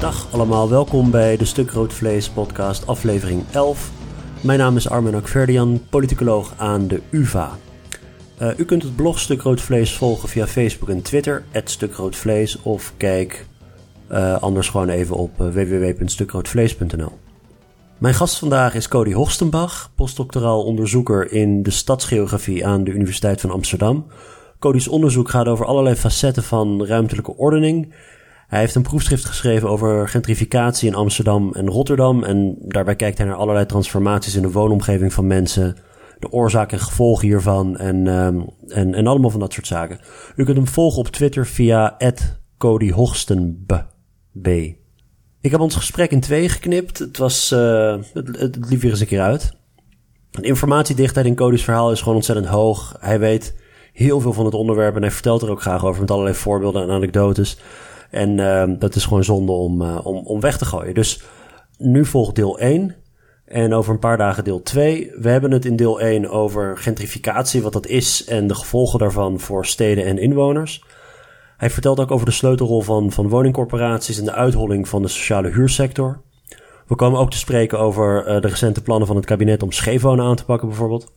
Dag allemaal, welkom bij de Stuk Rood Vlees podcast aflevering 11. Mijn naam is Armin Akverdian, politicoloog aan de UvA. Uh, u kunt het blog Stuk Rood Vlees volgen via Facebook en Twitter, @stukroodvlees of kijk uh, anders gewoon even op uh, www.stukroodvlees.nl. Mijn gast vandaag is Cody Hochstenbach, postdoctoraal onderzoeker in de stadsgeografie aan de Universiteit van Amsterdam. Cody's onderzoek gaat over allerlei facetten van ruimtelijke ordening. Hij heeft een proefschrift geschreven over gentrificatie in Amsterdam en Rotterdam. En daarbij kijkt hij naar allerlei transformaties in de woonomgeving van mensen. De oorzaak en gevolgen hiervan en, um, en, en allemaal van dat soort zaken. U kunt hem volgen op Twitter via Cody. Ik heb ons gesprek in twee geknipt. Het was, uh, het, het, liep weer eens een keer uit. De informatiedichtheid in Cody's verhaal is gewoon ontzettend hoog. Hij weet heel veel van het onderwerp en hij vertelt er ook graag over met allerlei voorbeelden en anekdotes. En uh, dat is gewoon zonde om, uh, om, om weg te gooien. Dus nu volgt deel 1 en over een paar dagen deel 2. We hebben het in deel 1 over gentrificatie, wat dat is en de gevolgen daarvan voor steden en inwoners. Hij vertelt ook over de sleutelrol van, van woningcorporaties en de uitholling van de sociale huursector. We komen ook te spreken over uh, de recente plannen van het kabinet om scheefwonen aan te pakken bijvoorbeeld.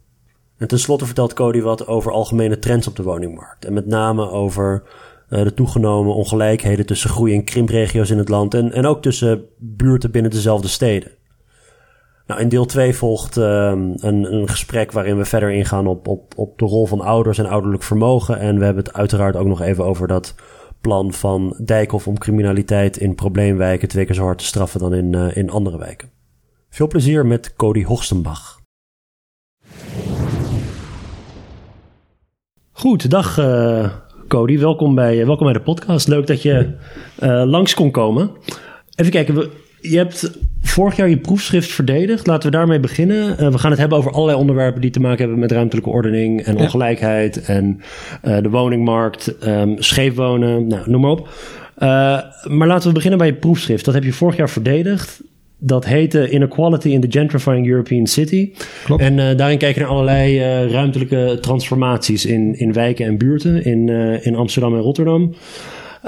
En tenslotte vertelt Cody wat over algemene trends op de woningmarkt. En met name over de toegenomen ongelijkheden tussen groei- en krimpregio's in het land. En, en ook tussen buurten binnen dezelfde steden. Nou, in deel 2 volgt um, een, een gesprek waarin we verder ingaan op, op, op de rol van ouders en ouderlijk vermogen. En we hebben het uiteraard ook nog even over dat plan van Dijkhoff om criminaliteit in probleemwijken twee keer zo hard te straffen dan in, uh, in andere wijken. Veel plezier met Cody Hochstenbach. Goed, dag uh, Cody. Welkom bij, welkom bij de podcast. Leuk dat je uh, langs kon komen. Even kijken, we, je hebt vorig jaar je proefschrift verdedigd. Laten we daarmee beginnen. Uh, we gaan het hebben over allerlei onderwerpen die te maken hebben met ruimtelijke ordening en ongelijkheid en uh, de woningmarkt, um, scheef wonen, nou, noem maar op. Maar laten we beginnen bij je proefschrift. Dat heb je vorig jaar verdedigd. Dat heette Inequality in the Gentrifying European City. Klopt. En uh, daarin kijk je naar allerlei uh, ruimtelijke transformaties in, in wijken en buurten in, uh, in Amsterdam en Rotterdam.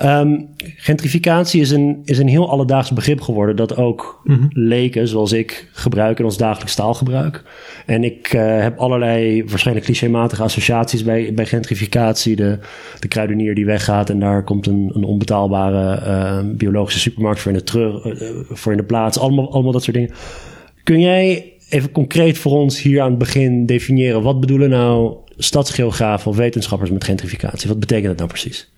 Um, gentrificatie is een, is een heel alledaags begrip geworden dat ook mm -hmm. leken, zoals ik, gebruiken in ons dagelijks taalgebruik. En ik uh, heb allerlei waarschijnlijk clichématige associaties bij, bij gentrificatie. De, de kruidenier die weggaat en daar komt een, een onbetaalbare uh, biologische supermarkt voor in de, terug, uh, voor in de plaats. Allemaal, allemaal dat soort dingen. Kun jij even concreet voor ons hier aan het begin definiëren? Wat bedoelen nou stadsgeografen of wetenschappers met gentrificatie? Wat betekent dat nou precies?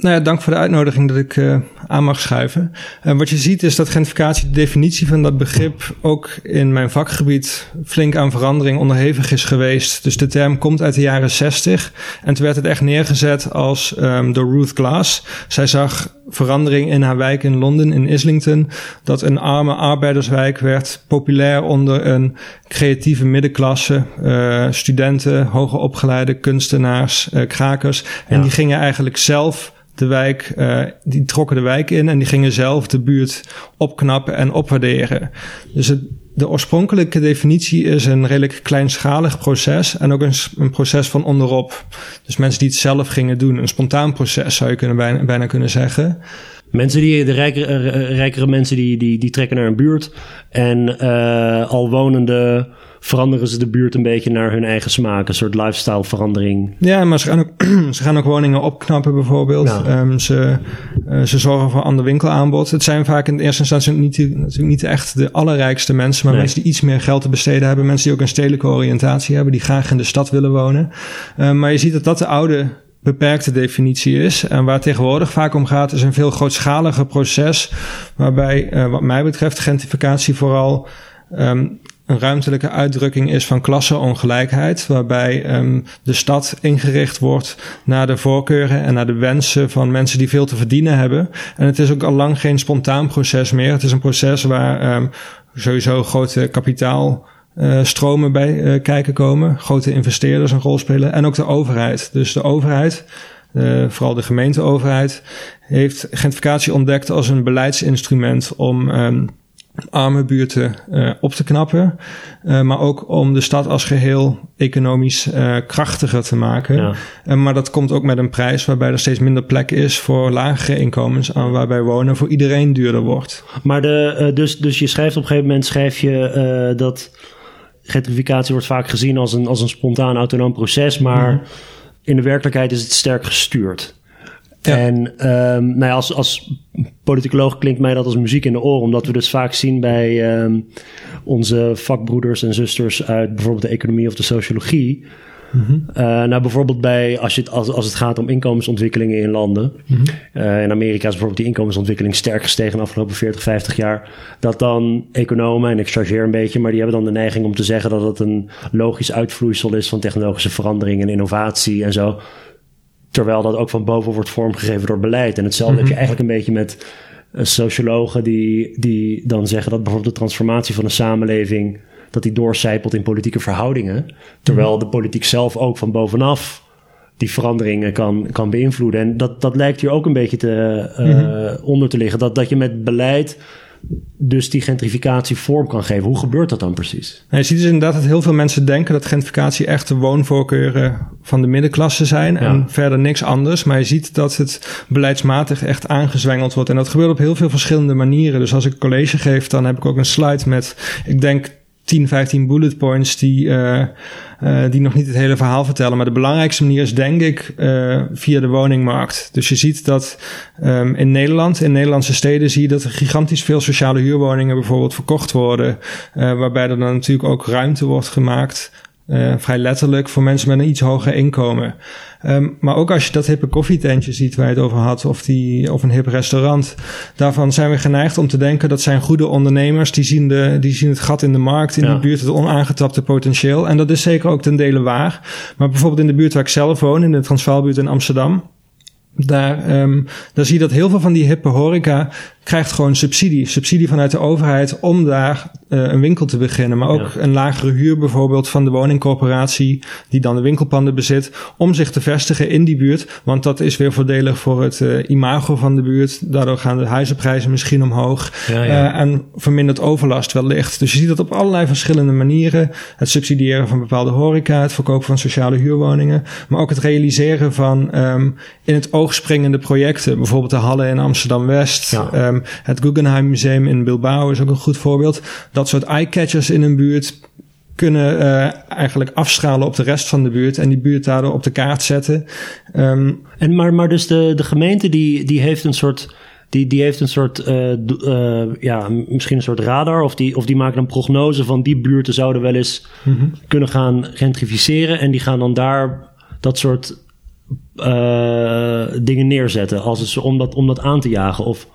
Nou ja, dank voor de uitnodiging dat ik uh, aan mag schuiven. Uh, wat je ziet is dat gentrificatie, de definitie van dat begrip, ook in mijn vakgebied flink aan verandering onderhevig is geweest. Dus de term komt uit de jaren 60 en toen werd het echt neergezet als um, door Ruth Glass. Zij zag verandering in haar wijk in Londen, in Islington, dat een arme arbeiderswijk werd, populair onder een creatieve middenklasse, uh, studenten, hoger opgeleide kunstenaars, krakers. En ja. die gingen eigenlijk zelf de wijk, uh, die trokken de wijk in en die gingen zelf de buurt opknappen en opwaarderen. Dus de oorspronkelijke definitie is een redelijk kleinschalig proces en ook een, een, proces van onderop. Dus mensen die het zelf gingen doen, een spontaan proces zou je kunnen bijna, kunnen zeggen. Mensen die, de rijkere, rijkere mensen die, die, die trekken naar een buurt en uh, al wonende veranderen ze de buurt een beetje naar hun eigen smaak. Een soort lifestyle verandering. Ja, maar ze gaan ook, ze gaan ook woningen opknappen bijvoorbeeld. Ja. Um, ze, uh, ze zorgen voor ander winkelaanbod. Het zijn vaak in de eerste instantie niet, natuurlijk niet echt de allerrijkste mensen. Maar nee. mensen die iets meer geld te besteden hebben. Mensen die ook een stedelijke oriëntatie hebben. Die graag in de stad willen wonen. Uh, maar je ziet dat dat de oude beperkte definitie is. En waar tegenwoordig vaak om gaat, is een veel grootschaliger proces. Waarbij, uh, wat mij betreft, gentrificatie vooral um, een ruimtelijke uitdrukking is van klasseongelijkheid, waarbij um, de stad ingericht wordt naar de voorkeuren en naar de wensen van mensen die veel te verdienen hebben. En het is ook al lang geen spontaan proces meer. Het is een proces waar um, sowieso grote kapitaal. Uh, stromen bij uh, kijken komen, grote investeerders een rol spelen en ook de overheid. Dus de overheid, uh, vooral de gemeenteoverheid, heeft gentrificatie ontdekt als een beleidsinstrument om um, arme buurten uh, op te knappen. Uh, maar ook om de stad als geheel economisch uh, krachtiger te maken. Ja. maar dat komt ook met een prijs waarbij er steeds minder plek is voor lagere inkomens. En waarbij wonen voor iedereen duurder wordt. Maar de, dus, dus je schrijft op een gegeven moment schrijf je dat gentrificatie wordt vaak gezien als een, als een spontaan autonoom proces. Maar mhm. in de werkelijkheid is het sterk gestuurd. En um, nou ja, als, als politicoloog klinkt mij dat als muziek in de oren, omdat we dus vaak zien bij um, onze vakbroeders en zusters uit bijvoorbeeld de economie of de sociologie. Mm uh, nou, bijvoorbeeld bij als, je het, als, als het gaat om inkomensontwikkelingen in landen. Mm uh, in Amerika is bijvoorbeeld die inkomensontwikkeling sterk gestegen de afgelopen 40, 50 jaar. Dat dan economen, en ik chargeer een beetje, maar die hebben dan de neiging om te zeggen dat het een logisch uitvloeisel is van technologische verandering en innovatie en zo. Terwijl dat ook van boven wordt vormgegeven door beleid. En hetzelfde heb je mhm. eigenlijk een beetje met uh, sociologen die, die dan zeggen dat bijvoorbeeld de transformatie van een samenleving dat die doorcijpelt in politieke verhoudingen. Terwijl mhm. de politiek zelf ook van bovenaf die veranderingen kan, kan beïnvloeden. En dat, dat lijkt hier ook een beetje te, uh, onder te liggen. Dat, dat je met beleid dus die gentrificatie vorm kan geven. Hoe gebeurt dat dan precies? Nou, je ziet dus inderdaad dat heel veel mensen denken dat gentrificatie echt de woonvoorkeuren van de middenklasse zijn en verder niks anders. Maar je ziet dat het beleidsmatig echt aangezwengeld wordt. En dat gebeurt op heel veel verschillende manieren. Dus als ik college geef, dan heb ik ook een slide met, ik denk, 10, 15 bullet points die, uh, die nog niet het hele verhaal vertellen. Maar de belangrijkste manier is denk ik uh, via de woningmarkt. Dus je ziet dat um, in Nederland, in Nederlandse steden, zie je dat er gigantisch veel sociale huurwoningen bijvoorbeeld verkocht worden. waarbij er dan natuurlijk ook ruimte wordt gemaakt uh, vrij letterlijk voor mensen met een iets hoger inkomen. Um, maar ook als je dat hippe koffietentje ziet waar je het over had, of, die, of een hip restaurant, daarvan zijn we geneigd om te denken dat zijn goede ondernemers, die zien, de, die zien het gat in de markt, in de buurt, het onaangetapte potentieel. En dat is zeker ook ten dele waar. Maar bijvoorbeeld in de buurt waar ik zelf woon, in de Transvaalbuurt in Amsterdam, daar, um, daar zie je dat heel veel van die hippe horeca krijgt gewoon subsidie. Subsidie vanuit de overheid om daar een winkel te beginnen. Maar ook een lagere huur bijvoorbeeld van de woningcorporatie die dan de winkelpanden bezit. Om zich te vestigen in die buurt. Want dat is weer voordelig voor het uh, imago van de buurt. Daardoor gaan de huizenprijzen misschien omhoog. Ja, ja. Uh, en vermindert overlast wellicht. Dus je ziet dat op allerlei verschillende manieren. Het subsidiëren van bepaalde horeca. Het verkopen van sociale huurwoningen. Maar ook het realiseren van um, in het oog springende projecten. Bijvoorbeeld de Halle in Amsterdam-West. Um, het Guggenheim Museum in Bilbao is ook een goed voorbeeld. Dat soort eye-catchers in een buurt kunnen uh, eigenlijk afschalen op de rest van de buurt en die buurt daardoor op de kaart zetten. Um, en maar, maar dus de, de gemeente die, die heeft een soort. Die, die heeft een soort, uh, uh, ja, misschien een soort radar. Of die, of die maken een prognose van die buurten zouden wel eens mm -hmm. kunnen gaan gentrificeren. En die gaan dan daar dat soort dingen neerzetten. Als het, om, dat, om dat aan te jagen. Of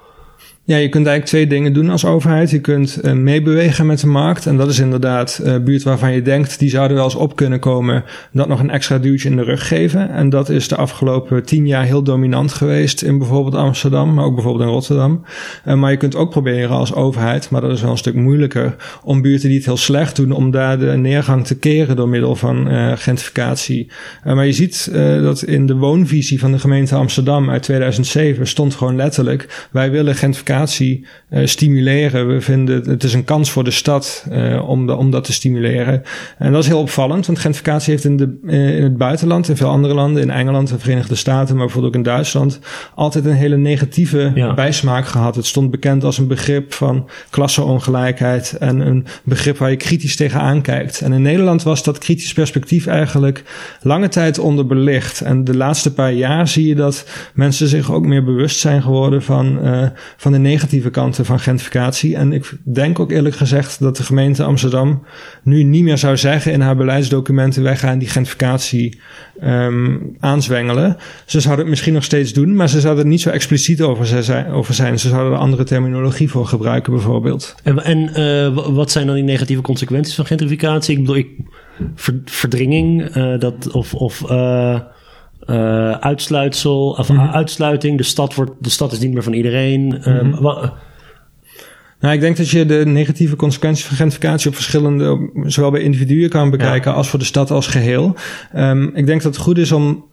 ja, je kunt eigenlijk twee dingen doen als overheid. Je kunt uh, meebewegen met de markt. En dat is inderdaad uh, buurt waarvan je denkt, die zouden wel eens op kunnen komen. Dat nog een extra duwtje in de rug geven. En dat is de afgelopen tien jaar heel dominant geweest in bijvoorbeeld Amsterdam, maar ook bijvoorbeeld in Rotterdam. Uh, maar je kunt ook proberen als overheid, maar dat is wel een stuk moeilijker, om buurten die het heel slecht doen, om daar de neergang te keren door middel van gentrificatie. maar je ziet dat in de woonvisie van de gemeente Amsterdam uit 2007 stond gewoon letterlijk, wij willen gentrificatie uh, stimuleren. We vinden het is een kans voor de stad uh, om, de, om dat te stimuleren. En dat is heel opvallend, want gentrificatie heeft in, de, uh, in het buitenland, in veel andere landen, in Engeland en Verenigde Staten, maar bijvoorbeeld ook in Duitsland, altijd een hele negatieve ja. bijsmaak gehad. Het stond bekend als een begrip van klasseongelijkheid en een begrip waar je kritisch tegenaan kijkt. En in Nederland was dat kritisch perspectief eigenlijk lange tijd onderbelicht. En de laatste paar jaar zie je dat mensen zich ook meer bewust zijn geworden van, uh, van de negatieve kanten van gentrificatie. En ik denk ook eerlijk gezegd dat de gemeente Amsterdam nu niet meer zou zeggen in haar beleidsdocumenten: wij gaan die gentrificatie um, aanzwengelen. Ze zouden het misschien nog steeds doen, maar ze zouden er niet zo expliciet over zijn. Ze zouden er andere terminologie voor gebruiken, bijvoorbeeld. En, en uh, wat zijn dan die negatieve consequenties van gentrificatie? Ik bedoel, ik, verdringing uh, dat, of. of uh, uh, uitsluitsel, of mm -hmm. uitsluiting. De stad, wordt, de stad is niet meer van iedereen. Mm -hmm. uh, nou, ik denk dat je de negatieve consequenties van gentrificatie op verschillende, zowel bij individuen kan bekijken ja. als voor de stad als geheel. Um, ik denk dat het goed is om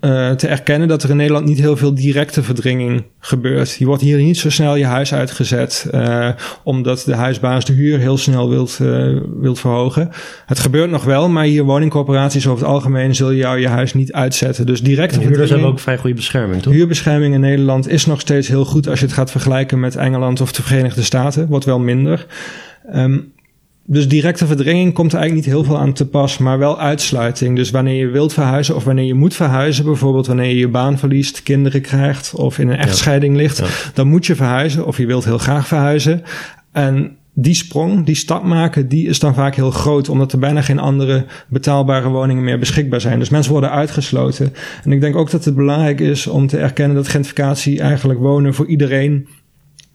uh, te erkennen dat er in Nederland niet heel veel directe verdringing gebeurt. Je wordt hier niet zo snel je huis uitgezet, uh, omdat de huisbaas de huur heel snel wilt, uh, wilt verhogen. Het gebeurt nog wel, maar hier woningcorporaties over het algemeen zullen jou je huis niet uitzetten. Dus directe en huurders hebben ook vrij goede bescherming, toch? Huurbescherming in Nederland is nog steeds heel goed als je het gaat vergelijken met Engeland of de Verenigde Staten. Wordt wel minder. Um, dus directe verdringing komt er eigenlijk niet heel veel aan te pas, maar wel uitsluiting. Dus wanneer je wilt verhuizen of wanneer je moet verhuizen, bijvoorbeeld wanneer je je baan verliest, kinderen krijgt of in een echtscheiding ligt, dan moet je verhuizen of je wilt heel graag verhuizen. En die sprong, die stap maken, die is dan vaak heel groot, omdat er bijna geen andere betaalbare woningen meer beschikbaar zijn. Dus mensen worden uitgesloten. En ik denk ook dat het belangrijk is om te erkennen dat gentrificatie eigenlijk wonen voor iedereen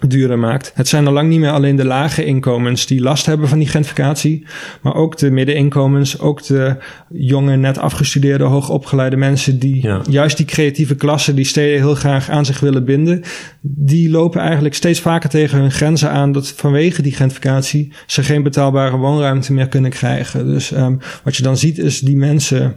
duurder maakt. Het zijn al lang niet meer alleen de lage inkomens die last hebben van die gentrificatie, maar ook de middeninkomens, ook de jonge, net afgestudeerde, hoogopgeleide mensen die juist die creatieve klasse die steden heel graag aan zich willen binden, die lopen eigenlijk steeds vaker tegen hun grenzen aan dat vanwege die gentrificatie ze geen betaalbare woonruimte meer kunnen krijgen. Dus um, wat je dan ziet is die mensen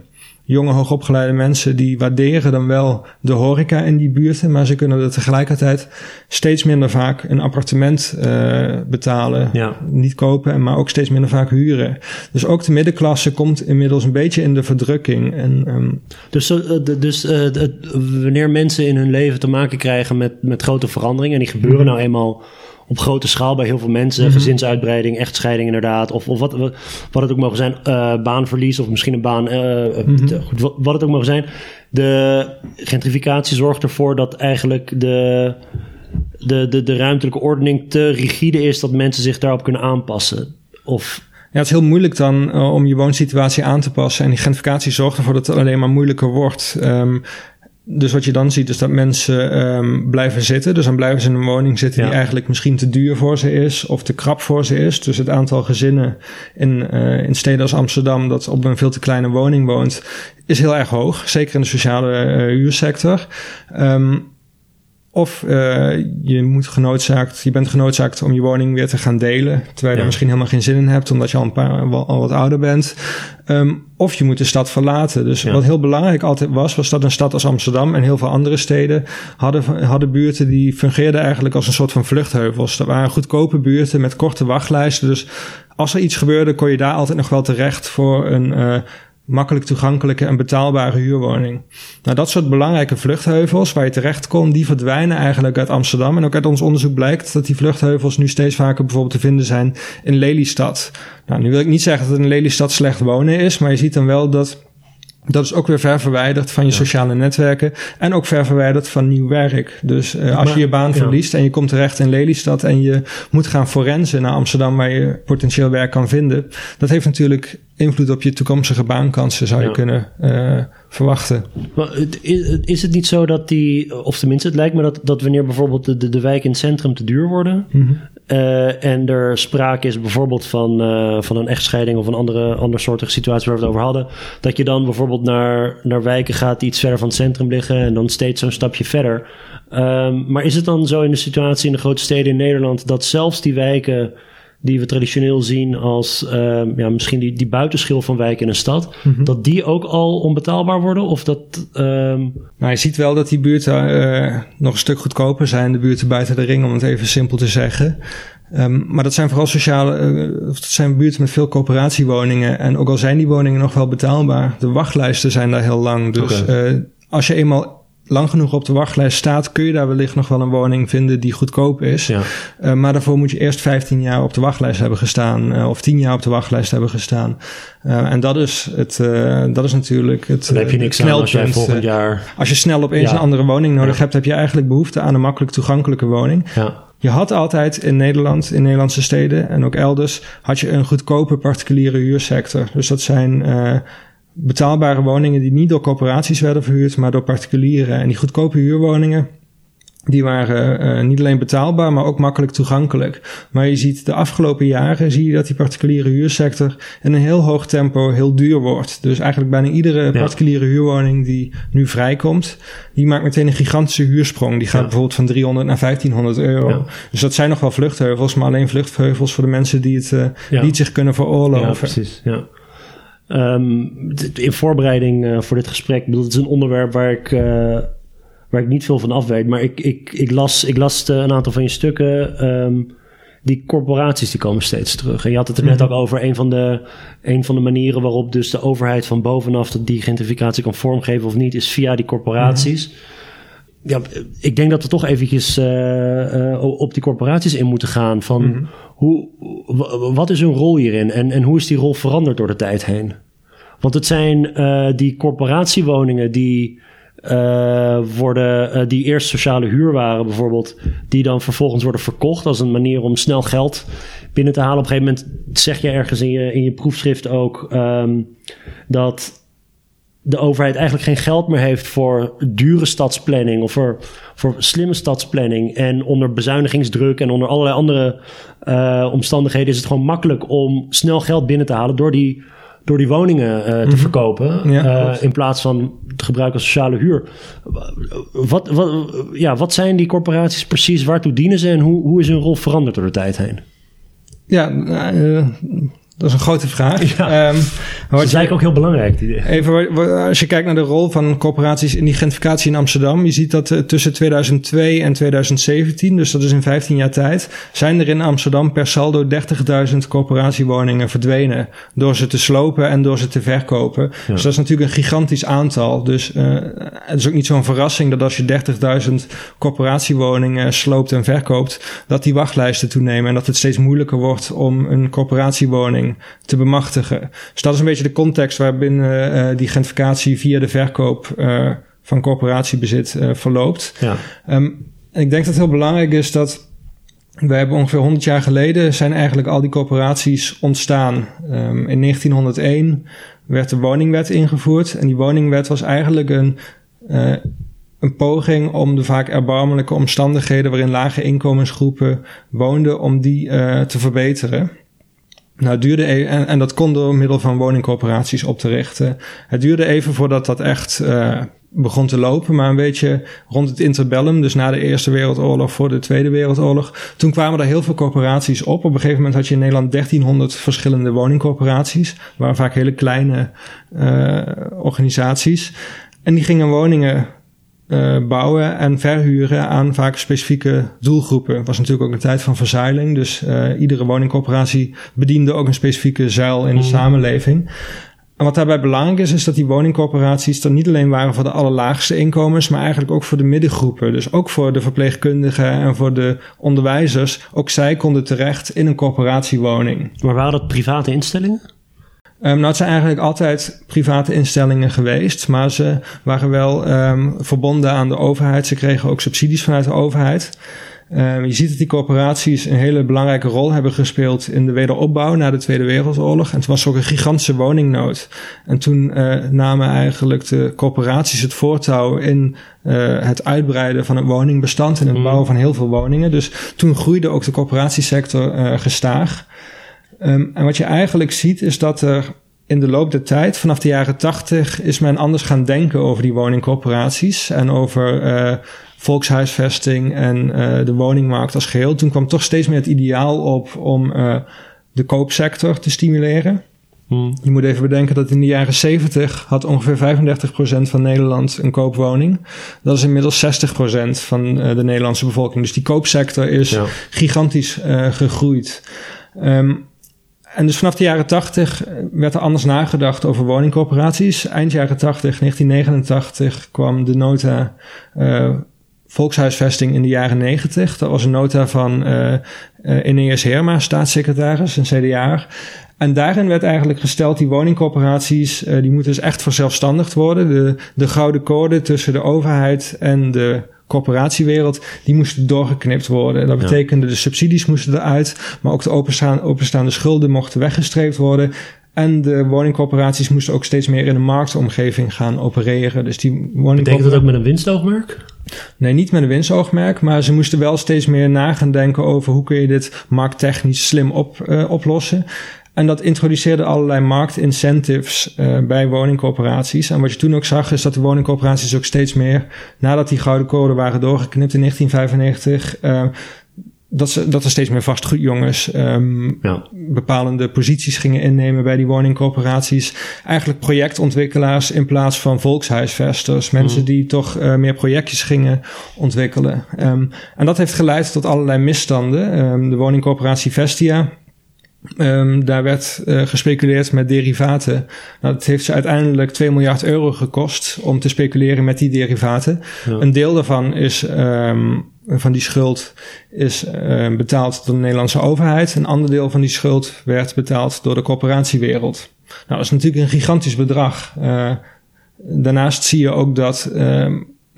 jonge hoogopgeleide mensen die waarderen dan wel de horeca in die buurten, maar ze kunnen er tegelijkertijd steeds minder vaak een appartement uh, betalen, ja. niet kopen, maar ook steeds minder vaak huren. Dus ook de middenklasse komt inmiddels een beetje in de verdrukking. En, um, dus uh, dus uh, wanneer mensen in hun leven te maken krijgen met, met grote veranderingen, en die gebeuren mhm. nou eenmaal op grote schaal bij heel veel mensen. Mhm. Gezinsuitbreiding, echtscheiding inderdaad. Of, of wat, wat, het ook mogen zijn. Uh, baanverlies of misschien een baan. Uh, goed, wat, wat, het ook mogen zijn. De gentrificatie zorgt ervoor dat eigenlijk de, de, de, de ruimtelijke ordening te rigide is... dat mensen zich daarop kunnen aanpassen. Of ja, het is heel moeilijk dan uh, om je woonsituatie aan te passen. En die gentrificatie zorgt ervoor dat het alleen maar moeilijker wordt. Um, dus wat je dan ziet is dat mensen um, blijven zitten. Dus dan blijven ze in een woning zitten die eigenlijk misschien te duur voor ze is of te krap voor ze is. Dus het aantal gezinnen in, uh, in steden als Amsterdam dat op een veel te kleine woning woont, is heel erg hoog. Zeker in de sociale uh, huursector. Um, of uh, je, moet genoodzaakt, je bent genoodzaakt om je woning weer te gaan delen. Terwijl je er misschien helemaal geen zin in hebt, omdat je al, een paar, al wat ouder bent. Um, of je moet de stad verlaten. Dus wat heel belangrijk altijd was, was dat een stad als Amsterdam en heel veel andere steden hadden, hadden buurten die fungeerden eigenlijk als een soort van vluchtheuvels. Dat waren goedkope buurten met korte wachtlijsten. Dus als er iets gebeurde, kon je daar altijd nog wel terecht voor een. Uh, makkelijk toegankelijke en betaalbare huurwoning. Nou, dat soort belangrijke vluchtheuvels waar je terecht kon, die verdwijnen eigenlijk uit Amsterdam. En ook uit ons onderzoek blijkt dat die vluchtheuvels nu steeds vaker bijvoorbeeld te vinden zijn in Lelystad. Nou, nu wil ik niet zeggen dat in Lelystad slecht wonen is, maar je ziet dan wel dat dat is ook weer ver verwijderd van je sociale netwerken en ook ver verwijderd van nieuw werk. Dus uh, als je je baan verliest en je komt terecht in Lelystad en je moet gaan forensen naar Amsterdam waar je potentieel werk kan vinden, dat heeft natuurlijk invloed op je toekomstige baankansen, zou je kunnen uh, verwachten. Maar is het niet zo dat die, of tenminste, het lijkt me dat, dat wanneer bijvoorbeeld de, de, de wijken in het centrum te duur worden, mm uh, en er sprake is bijvoorbeeld van, uh, van een echtscheiding of een andere, andere soortige situatie waar we het over hadden, dat je dan bijvoorbeeld naar, naar wijken gaat die iets verder van het centrum liggen en dan steeds zo'n stapje verder. Um, maar is het dan zo in de situatie in de grote steden in Nederland dat zelfs die wijken die we traditioneel zien als uh, ja, misschien die, die buitenschil van wijken in een stad, mm-hmm. dat die ook al onbetaalbaar worden? Of dat. Um... Nou, je ziet wel dat die buurten uh, nog een stuk goedkoper zijn, de buurten buiten de ring, om het even simpel te zeggen. Um, maar dat zijn vooral sociale, uh, dat zijn buurten met veel coöperatiewoningen. En ook al zijn die woningen nog wel betaalbaar, de wachtlijsten zijn daar heel lang. Dus okay. uh, als je eenmaal lang genoeg op de wachtlijst staat, kun je daar wellicht nog wel een woning vinden die goedkoop is. Ja. Uh, maar daarvoor moet je eerst 15 jaar op de wachtlijst hebben gestaan, uh, of 10 jaar op de wachtlijst hebben gestaan. Uh, en dat is, het, dat is natuurlijk het. Dan heb je niks aan als jij volgend jaar. Als je snel opeens ja. een andere woning nodig ja. hebt, heb je eigenlijk behoefte aan een makkelijk toegankelijke woning. Ja. Je had altijd in Nederland, in Nederlandse steden en ook elders, had je een goedkope particuliere huursector. Dus dat zijn betaalbare woningen die niet door corporaties werden verhuurd, maar door particulieren. En die goedkope huurwoningen, die waren uh, niet alleen betaalbaar, maar ook makkelijk toegankelijk. Maar je ziet de afgelopen jaren zie je dat die particuliere huursector in een heel hoog tempo heel duur wordt. Dus eigenlijk bijna iedere particuliere huurwoning die nu vrijkomt, die maakt meteen een gigantische huursprong. Die gaat ja. bijvoorbeeld van 300 naar 1500 euro. Ja. Dus dat zijn nog wel vluchtheuvels, maar alleen vluchtheuvels voor de mensen die het, uh, die het zich kunnen veroorloven. Ja, precies. Ja. Ehm, in voorbereiding uh, voor dit gesprek, bedoel, het is een onderwerp waar ik, uh, waar ik niet veel van af weet. Maar ik, ik, ik las, ik las een aantal van je stukken. Um, die corporaties die komen steeds terug. En je had het er net mhm. ook over een van, de, een van de manieren waarop dus de overheid van bovenaf die gentrificatie kan vormgeven of niet, is via die corporaties. Mhm. Ja, ik denk dat we toch eventjes uh, uh, op die corporaties in moeten gaan. Van mm hoe, wat is hun rol hierin en, en hoe is die rol veranderd door de tijd heen? Want het zijn uh, die corporatiewoningen die uh, worden, uh, die eerst sociale huur waren bijvoorbeeld, die dan vervolgens worden verkocht als een manier om snel geld binnen te halen. Op een gegeven moment zeg je ergens in je, in je proefschrift ook um, dat de overheid eigenlijk geen geld meer heeft voor dure stadsplanning of voor, voor slimme stadsplanning. En onder bezuinigingsdruk en onder allerlei andere uh, omstandigheden is het gewoon makkelijk om snel geld binnen te halen door die door die woningen uh, te mhm. verkopen. Ja, uh, in plaats van te gebruiken als sociale huur. Wat, wat, ja, wat zijn die corporaties precies? Waartoe dienen ze en hoe, hoe is hun rol veranderd door de tijd heen? Ja, uh, dat is een grote vraag. Ja. Um, dat is eigenlijk ook heel belangrijk. Even, als je kijkt naar de rol van corporaties in die gentrificatie in Amsterdam. Je ziet dat uh, tussen 2002 en 2017, dus dat is in 15 jaar tijd, zijn er in Amsterdam per saldo 30.000 corporatiewoningen verdwenen. Door ze te slopen en door ze te verkopen. Dus dat is natuurlijk een gigantisch aantal. Dus uh, het is ook niet zo'n verrassing dat als je 30.000 corporatiewoningen sloopt en verkoopt, dat die wachtlijsten toenemen en dat het steeds moeilijker wordt om een corporatiewoning te bemachtigen. Dus dat is een beetje de context waarbinnen uh, die gentrificatie via de verkoop uh, van corporatiebezit uh, verloopt. Ja. Um, ik denk dat het heel belangrijk is dat we hebben ongeveer 100 jaar geleden zijn eigenlijk al die corporaties ontstaan. Um, in 1901 werd de woningwet ingevoerd en die woningwet was eigenlijk een een poging om de vaak erbarmelijke omstandigheden waarin lage inkomensgroepen woonden, om die uh, te verbeteren. Nou, het duurde even, en, dat kon door middel van woningcorporaties op te richten. Het duurde even voordat dat echt uh, begon te lopen, maar een beetje rond het interbellum, dus na de Eerste Wereldoorlog, voor de Tweede Wereldoorlog. Toen kwamen er heel veel corporaties op. Op een gegeven moment had je in Nederland 1300 verschillende woningcorporaties, waren vaak hele kleine uh, organisaties. En die gingen woningen uh, bouwen en verhuren aan vaak specifieke doelgroepen. Het was natuurlijk ook een tijd van verzuiling, dus uh, iedere woningcorporatie bediende ook een specifieke zuil in de mm. samenleving. En wat daarbij belangrijk is, is dat die woningcorporaties er niet alleen waren voor de allerlaagste inkomens, maar eigenlijk ook voor de middengroepen. Dus ook voor de verpleegkundigen en voor de onderwijzers. Ook zij konden terecht in een corporatiewoning. Maar waren dat private instellingen? Um, nou, het zijn eigenlijk altijd private instellingen geweest, maar ze waren wel um, verbonden aan de overheid. Ze kregen ook subsidies vanuit de overheid. Um, je ziet dat die corporaties een hele belangrijke rol hebben gespeeld in de wederopbouw na de Tweede Wereldoorlog. En het was ook een gigantische woningnood. En toen uh, namen eigenlijk de corporaties het voortouw in uh, het uitbreiden van het woningbestand en het mm. bouwen van heel veel woningen. Dus toen groeide ook de corporatiesector uh, gestaag. Um, en wat je eigenlijk ziet is dat er in de loop der tijd, vanaf de jaren tachtig, is men anders gaan denken over die woningcorporaties en over uh, volkshuisvesting en uh, de woningmarkt als geheel. Toen kwam toch steeds meer het ideaal op om uh, de koopsector te stimuleren. Hmm. Je moet even bedenken dat in de jaren 70 had ongeveer 35% van Nederland een koopwoning. Dat is inmiddels 60% van de Nederlandse bevolking. Dus die koopsector is ja. gigantisch gegroeid. Um, en dus vanaf de jaren 80 eh, werd er anders nagedacht over woningcorporaties. Eind jaren 80, 1989, kwam de nota uh, volkshuisvesting in de jaren 90. Dat was een nota van uh, uh, Ineas Herma, staatssecretaris, een CDA. En daarin werd eigenlijk gesteld, die woningcorporaties, die moeten dus echt verzelfstandigd worden. De, de gouden code tussen de overheid en de corporatiewereld, die moesten doorgeknipt worden. Dat betekende de subsidies moesten eruit, maar ook de openstaande, openstaande schulden mochten weggestreept worden. En de woningcorporaties moesten ook steeds meer in een marktomgeving gaan opereren. Dus die Betekent dat ook met een winstoogmerk? Nee, niet met een winstoogmerk, maar ze moesten wel steeds meer na gaan denken over hoe kun je dit markttechnisch slim op, uh, oplossen. En dat introduceerde allerlei marktincentives uh, bij woningcorporaties. En wat je toen ook zag, is dat de woningcorporaties ook steeds meer, nadat die gouden code waren doorgeknipt in 1995, uh, dat, ze, dat er steeds meer vastgoedjongens um, ja. bepalende posities gingen innemen bij die woningcorporaties. Eigenlijk projectontwikkelaars in plaats van volkshuisvesters. Mensen mm. die toch uh, meer projectjes gingen ontwikkelen. Um, en dat heeft geleid tot allerlei misstanden. Um, de woningcorporatie Vestia. Um, daar werd uh, gespeculeerd met derivaten. Nou, dat heeft ze uiteindelijk 2 miljard euro gekost om te speculeren met die derivaten. Ja. Een deel daarvan is um, van die schuld is uh, betaald door de Nederlandse overheid. Een ander deel van die schuld werd betaald door de corporatiewereld. Nou, dat is natuurlijk een gigantisch bedrag. Uh, daarnaast zie je ook dat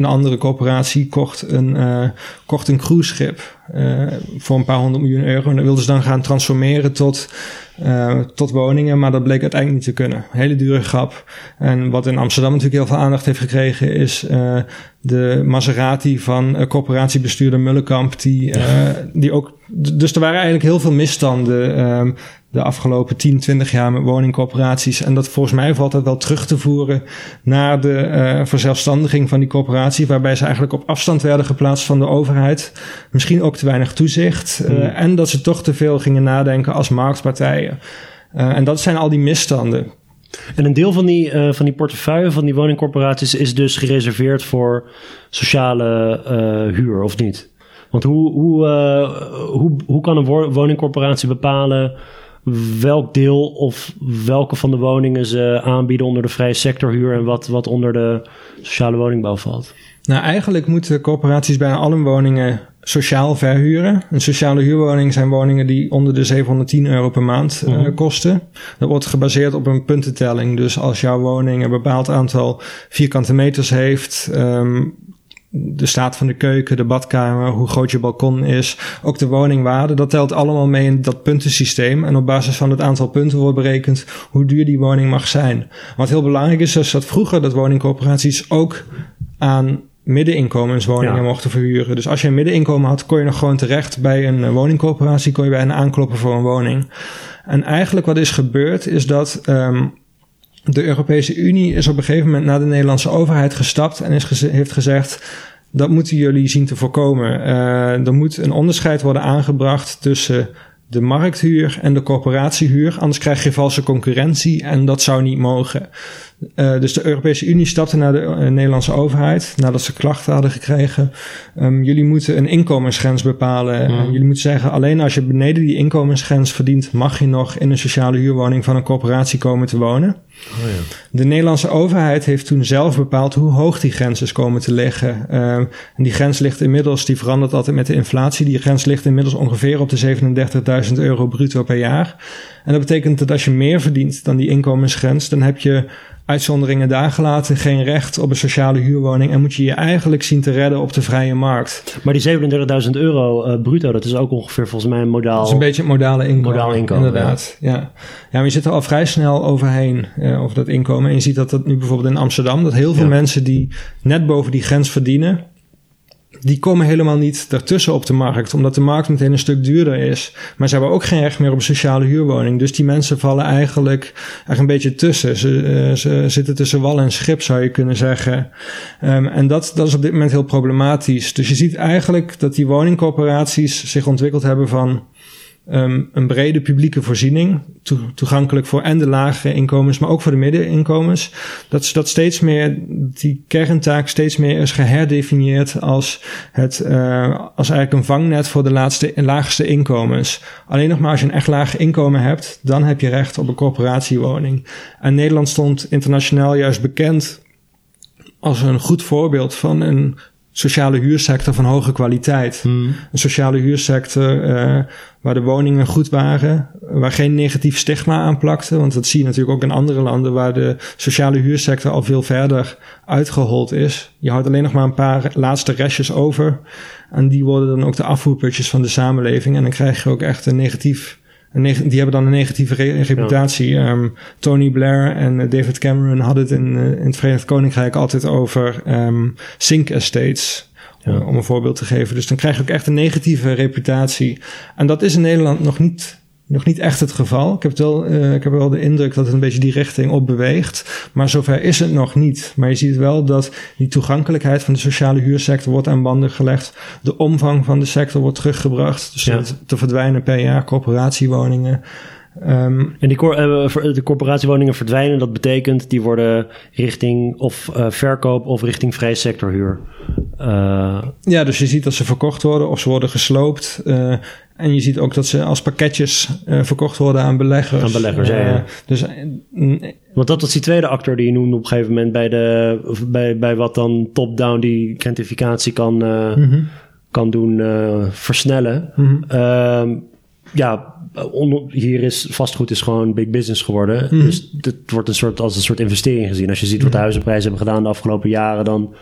een andere corporatie kocht een, uh, kocht een cruiseschip uh, voor een paar honderd miljoen euro. En dat wilden ze dan gaan transformeren tot uh, tot woningen, maar dat bleek uiteindelijk niet te kunnen. Hele dure grap. En wat in Amsterdam natuurlijk heel veel aandacht heeft gekregen, is de Maserati van corporatiebestuurder Mullenkamp, die, die ook. Dus er waren eigenlijk heel veel misstanden. De afgelopen 10, 20 jaar met woningcorporaties. En dat volgens mij valt dat wel terug te voeren naar de uh, verzelfstandiging van die corporatie, waarbij ze eigenlijk op afstand werden geplaatst van de overheid. Misschien ook te weinig toezicht. Uh, en dat ze toch te veel gingen nadenken als marktpartijen. Uh, en dat zijn al die misstanden. En een deel van die, uh, van die portefeuille van die woningcorporaties is dus gereserveerd voor sociale uh, huur, of niet? Want hoe, hoe, hoe, hoe kan een woningcorporatie bepalen welk deel of welke van de woningen ze aanbieden onder de vrije sectorhuur en wat, wat onder de sociale woningbouw valt? Nou, eigenlijk moeten corporaties bijna alle woningen sociaal verhuren. Een sociale huurwoning zijn woningen die onder de 710 euro per maand uh, kosten. Dat wordt gebaseerd op een puntentelling. Dus als jouw woning een bepaald aantal vierkante meters heeft, um, de staat van de keuken, de badkamer, hoe groot je balkon is, ook de woningwaarde, dat telt allemaal mee in dat puntensysteem. En op basis van het aantal punten wordt berekend hoe duur die woning mag zijn. Wat heel belangrijk is, is dat vroeger dat woningcorporaties ook aan middeninkomenswoningen ja. mochten verhuren. Dus als je een middeninkomen had, kon je nog gewoon terecht bij een woningcorporatie, kon je bij een aankloppen voor een woning. En eigenlijk wat is gebeurd, is dat um, de Europese Unie is op een gegeven moment naar de Nederlandse overheid gestapt en is heeft gezegd. Dat moeten jullie zien te voorkomen. Uh, er moet een onderscheid worden aangebracht tussen de markthuur en de corporatiehuur. Anders krijg je valse concurrentie en dat zou niet mogen. Uh, dus de Europese Unie stapte naar de uh, Nederlandse overheid nadat ze klachten hadden gekregen. Um, jullie moeten een inkomensgrens bepalen. Mm. jullie moeten zeggen: alleen als je beneden die inkomensgrens verdient, mag je nog in een sociale huurwoning van een corporatie komen te wonen. Oh ja. De Nederlandse overheid heeft toen zelf bepaald hoe hoog die grens is komen te liggen. Uh, en die grens ligt inmiddels, die verandert altijd met de inflatie. Die grens ligt inmiddels ongeveer op de 37.000 euro bruto per jaar. En dat betekent dat als je meer verdient dan die inkomensgrens, dan heb je uitzonderingen daar gelaten, geen recht op een sociale huurwoning en moet je je eigenlijk zien te redden op de vrije markt. Maar die 37.000 euro uh, bruto, dat is ook ongeveer volgens mij een modaal... Dat is een beetje het modale inkomen. Modaal inkomen, inderdaad. Ja. ja. Ja, maar je zit er al vrij snel overheen uh, over dat inkomen. En je ziet dat dat nu bijvoorbeeld in Amsterdam, dat heel veel ja. mensen die net boven die grens verdienen, die komen helemaal niet daartussen op de markt, omdat de markt meteen een stuk duurder is. Maar ze hebben ook geen recht meer op een sociale huurwoning. Dus die mensen vallen eigenlijk er een beetje tussen. Ze, ze zitten tussen wal en schip, zou je kunnen zeggen. Um, en dat, dat is op dit moment heel problematisch. Dus je ziet eigenlijk dat die woningcorporaties zich ontwikkeld hebben van um, een brede publieke voorziening, to toegankelijk voor en de lagere inkomens, maar ook voor de middeninkomens. Dat, dat steeds meer, die kerntaak steeds meer is geherdefinieerd als het, uh, als eigenlijk een vangnet voor de laatste, laagste inkomens. Alleen nog maar als je een echt laag inkomen hebt, dan heb je recht op een corporatiewoning. En Nederland stond internationaal juist bekend als een goed voorbeeld van een sociale huursector van hoge kwaliteit. Hmm. Een sociale huursector uh, waar de woningen goed waren, waar geen negatief stigma aan plakte. Want dat zie je natuurlijk ook in andere landen waar de sociale huursector al veel verder uitgehold is. Je houdt alleen nog maar een paar laatste restjes over. En die worden dan ook de afvoerputjes van de samenleving. En dan krijg je ook echt een negatief die hebben dan een negatieve re reputatie. Ja. Um, Tony Blair en uh, David Cameron hadden het in, uh, in het Verenigd Koninkrijk altijd over um, sink estates. Ja. om een voorbeeld te geven. Dus dan krijg je ook echt een negatieve reputatie. En dat is in Nederland nog niet nog niet echt het geval. Ik heb, wel, uh, ik heb wel de indruk dat het een beetje die richting op beweegt. Maar zover is het nog niet. Maar je ziet wel dat die toegankelijkheid van de sociale huursector wordt aan banden gelegd. De omvang van de sector wordt teruggebracht. Dus ja. te verdwijnen per jaar corporatiewoningen. Um, en die cor uh, de corporatiewoningen verdwijnen, dat betekent die worden richting of uh, verkoop of richting vrije sectorhuur. Uh, ja, dus je ziet dat ze verkocht worden of ze worden gesloopt. en je ziet ook dat ze als pakketjes verkocht worden aan beleggers. Aan beleggers, ja. Dus, Want dat was die tweede actor die je noemde op een gegeven moment bij, de, bij, bij wat dan top-down die identificatie kan, mm -hmm. kan doen versnellen. Mm -hmm. Ja, eh, hier is vastgoed is gewoon big business geworden. Mhm. Dus het wordt een soort, als een soort investering gezien. Als je ziet wat de mhm. huizenprijzen hebben gedaan de afgelopen jaren, dan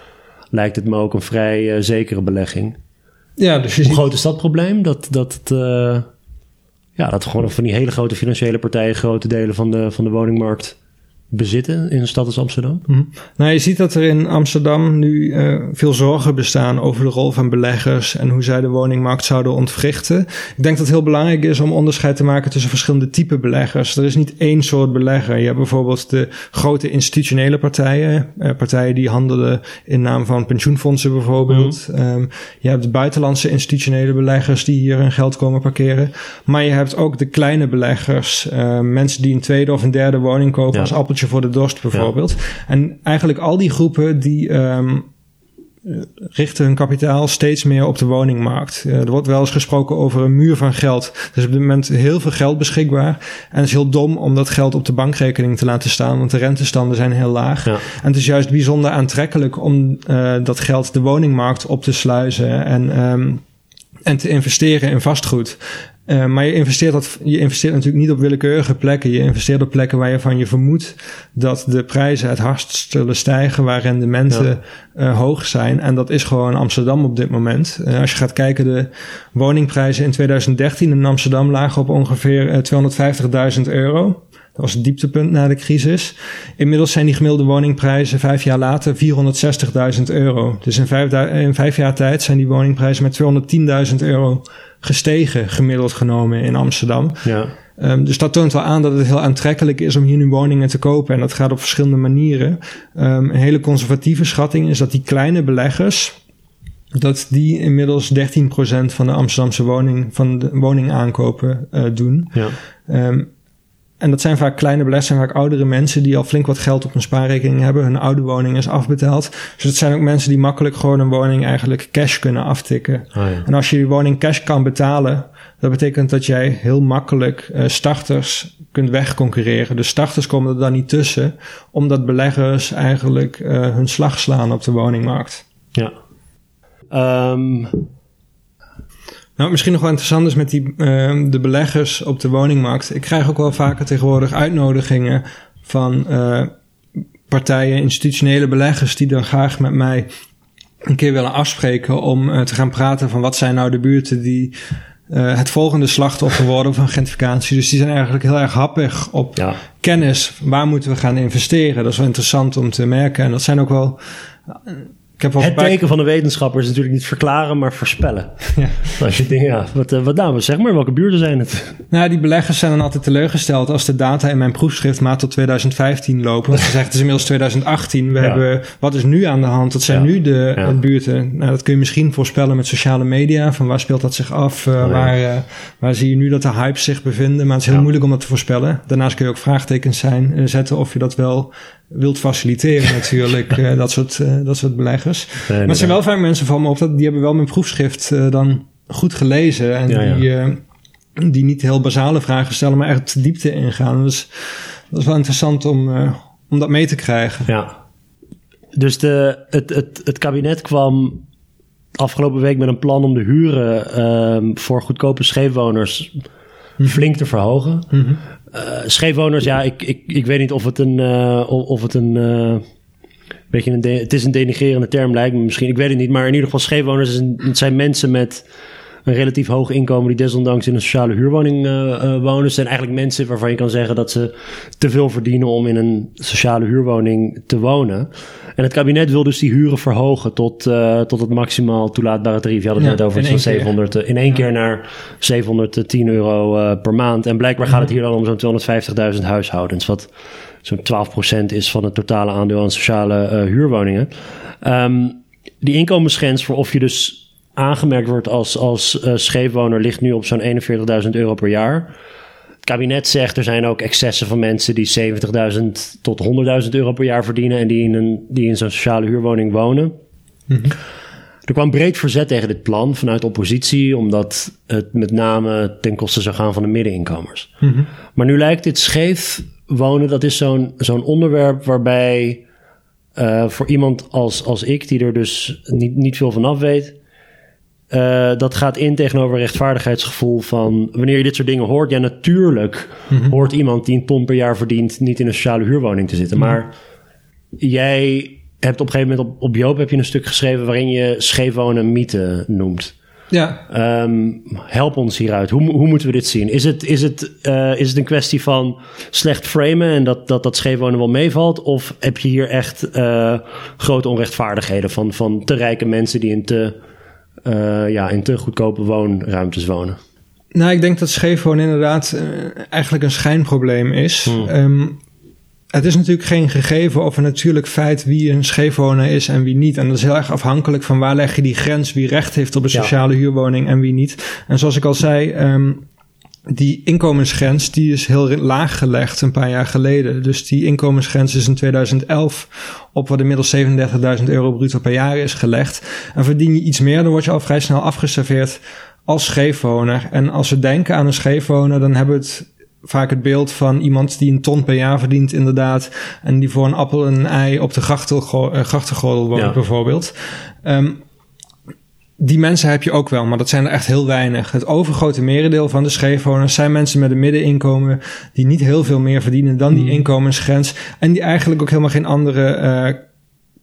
lijkt het me ook een vrij uh, zekere belegging. Ja, dus je Hoe groot is dat probleem? Dat, dat, het, uh, ja, dat gewoon van die hele grote financiële partijen grote delen van de, van de woningmarkt bezitten in een stad als Amsterdam? Mhm. Nou, je ziet dat er in Amsterdam nu uh, veel zorgen bestaan over de rol van beleggers en hoe zij de woningmarkt zouden ontwrichten. Ik denk dat het heel belangrijk is om onderscheid te maken tussen verschillende typen beleggers. Er is niet één soort belegger. Je hebt bijvoorbeeld de grote institutionele partijen, uh, partijen die handelen in naam van pensioenfondsen bijvoorbeeld. Mm um, je hebt de buitenlandse institutionele beleggers die hier hun geld komen parkeren. Maar je hebt ook de kleine beleggers, uh, mensen die een tweede of een derde woning kopen ja. als appeltje voor de dorst bijvoorbeeld. En eigenlijk al die groepen die um, richten hun kapitaal steeds meer op de woningmarkt. Uh, er wordt wel eens gesproken over een muur van geld. Er is op dit moment heel veel geld beschikbaar. En het is heel dom om dat geld op de bankrekening te laten staan, want de rentestanden zijn heel laag. Ja. En het is juist bijzonder aantrekkelijk om uh, dat geld de woningmarkt op te sluizen en, um, en te investeren in vastgoed. Uh, maar je investeert, dat, je investeert natuurlijk niet op willekeurige plekken. Je investeert op plekken waar je van je vermoedt dat de prijzen het hardst zullen stijgen, waar rendementen ja. uh, hoog zijn. En dat is gewoon Amsterdam op dit moment. Uh, als je gaat kijken, de woningprijzen in 2013 in Amsterdam lagen op ongeveer 250.000 euro. Dat was het dieptepunt na de crisis. Inmiddels zijn die gemiddelde woningprijzen vijf jaar later 460.000 euro. Dus in vijf, in vijf jaar tijd zijn die woningprijzen met 210.000 euro gestegen, gemiddeld genomen in Amsterdam. Ja. Um, dus dat toont wel aan dat het heel aantrekkelijk is om hier nu woningen te kopen. En dat gaat op verschillende manieren. Um, een hele conservatieve schatting is dat die kleine beleggers, dat die inmiddels 13% van de Amsterdamse woning, van de woningaankopen uh, doen. Ja. Um, en dat zijn vaak kleine beleggers, zijn vaak oudere mensen die al flink wat geld op hun spaarrekening hebben. Hun oude woning is afbetaald. Dus het zijn ook mensen die makkelijk gewoon een woning eigenlijk cash kunnen aftikken. Oh ja. En als je je woning cash kan betalen, dat betekent dat jij heel makkelijk uh, starters kunt wegconcurreren. Dus starters komen er dan niet tussen, omdat beleggers eigenlijk uh, hun slag slaan op de woningmarkt. Ja. Um, nou, misschien nog wel interessant is met die, uh, de beleggers op de woningmarkt. Ik krijg ook wel vaker tegenwoordig uitnodigingen van uh, partijen, institutionele beleggers, die dan graag met mij een keer willen afspreken om uh, te gaan praten van wat zijn nou de buurten die uh, het volgende slachtoffer worden van gentrificatie. Dus die zijn eigenlijk heel erg happig op ja. kennis. Waar moeten we gaan investeren? Dat is wel interessant om te merken. En dat zijn ook wel heb het teken van de wetenschapper is natuurlijk niet verklaren, maar voorspellen. Ja. Als je denkt, ja, wat, eh, wat nou, zeg maar, welke buurten zijn het? Nou, die beleggers zijn dan altijd teleurgesteld als de data in mijn proefschrift maar tot 2015 lopen. Want ze zeggen, het is inmiddels 2018. We hebben, wat is nu aan de hand? Wat zijn nu de buurten? Nou, dat kun je misschien voorspellen met sociale media. Van waar speelt dat zich af? Uh, waar, uh, waar zie je nu dat de hype zich bevinden? Maar het is heel moeilijk om dat te voorspellen. Daarnaast kun je ook vraagtekens zijn, zetten of je dat wel wilt faciliteren natuurlijk, uh, dat, soort, uh, dat soort beleggers. Nee, maar het zijn wel vaak mensen van me op dat die hebben wel mijn proefschrift uh, dan goed gelezen en ja, die, ja. die niet heel basale vragen stellen, maar echt de diepte ingaan. Dus dat is wel interessant om, om dat mee te krijgen. Ja. Dus de, het, het, het kabinet kwam afgelopen week met een plan om de huren ehm, voor goedkope scheefwoners mhm. flink te verhogen. Mm -hmm. Uh, scheefwoners, ja, ik, ik, ik weet niet of het een. Uh, of het een uh, beetje een het is een denigrerende term, lijkt me misschien. Ik weet het niet. Maar in ieder geval, scheefwoners zijn mensen met een relatief hoog inkomen die desondanks in een sociale huurwoning uh, wonen. Het zijn eigenlijk mensen waarvan je kan zeggen dat ze te veel verdienen om in een sociale huurwoning te wonen. En het kabinet wil dus die huren verhogen tot, uh, tot het maximaal toelaatbare tarief. Je had het net over van 700, in één keer naar 710 euro per maand. En blijkbaar gaat het hier dan om zo'n 250.000 huishoudens, wat zo'n 12% is van het totale aandeel aan sociale huurwoningen. Um, die inkomensgrens voor of je dus aangemerkt wordt als, als uh, scheefwoner ligt nu op zo'n 41.000 euro per jaar. Het kabinet zegt er zijn ook excessen van mensen die 70.000 tot 100.000 euro per jaar verdienen en die in, een, die in zo'n sociale huurwoning wonen. Mhm. Er kwam breed verzet tegen dit plan vanuit oppositie, omdat het met name ten koste zou gaan van de middeninkomers. Mhm. Maar nu lijkt dit scheef wonen, dat is zo'n zo'n onderwerp waarbij uh, voor iemand als, als ik, die er dus niet, niet veel van af weet, uh, dat gaat in tegenover rechtvaardigheidsgevoel van wanneer je dit soort dingen hoort. Ja, natuurlijk mhm. hoort iemand die een ton per jaar verdient niet in een sociale huurwoning te zitten. Mhm. Maar jij hebt op een gegeven moment op, op Joop heb je een stuk geschreven waarin je scheefwonen mythe noemt. Ja. Um, help ons hieruit. Hoe, hoe moeten we dit zien? Is het, is, het, uh, is het een kwestie van slecht framen en dat dat, dat scheefwonen wel meevalt? Of heb je hier echt uh, grote onrechtvaardigheden van, van te rijke mensen die in te, uh, ja, in te goedkope woonruimtes wonen? Nou, ik denk dat scheefwonen inderdaad eigenlijk een schijnprobleem is. Hmm. Um, het is natuurlijk geen gegeven of een natuurlijk feit wie een scheefwoner is en wie niet. En dat is heel erg afhankelijk van waar leg je die grens, wie recht heeft op een sociale huurwoning en wie niet. En zoals ik al zei, um, die inkomensgrens die is heel laag gelegd een paar jaar geleden. Dus die inkomensgrens is in 2011 op wat inmiddels 37.000 euro bruto per jaar is gelegd. En verdien je iets meer, dan word je al vrij snel afgeserveerd als scheefwoner. En als we denken aan een scheefwoner, dan hebben we het vaak het beeld van iemand die een ton per jaar verdient, inderdaad. En die voor een appel en een ei op de eh, grachtengordel woont, bijvoorbeeld. Um, die mensen heb je ook wel, maar dat zijn er echt heel weinig. Het overgrote merendeel van de scheefwoners zijn mensen met een middeninkomen die niet heel veel meer verdienen dan die mm. inkomensgrens en die eigenlijk ook helemaal geen andere uh,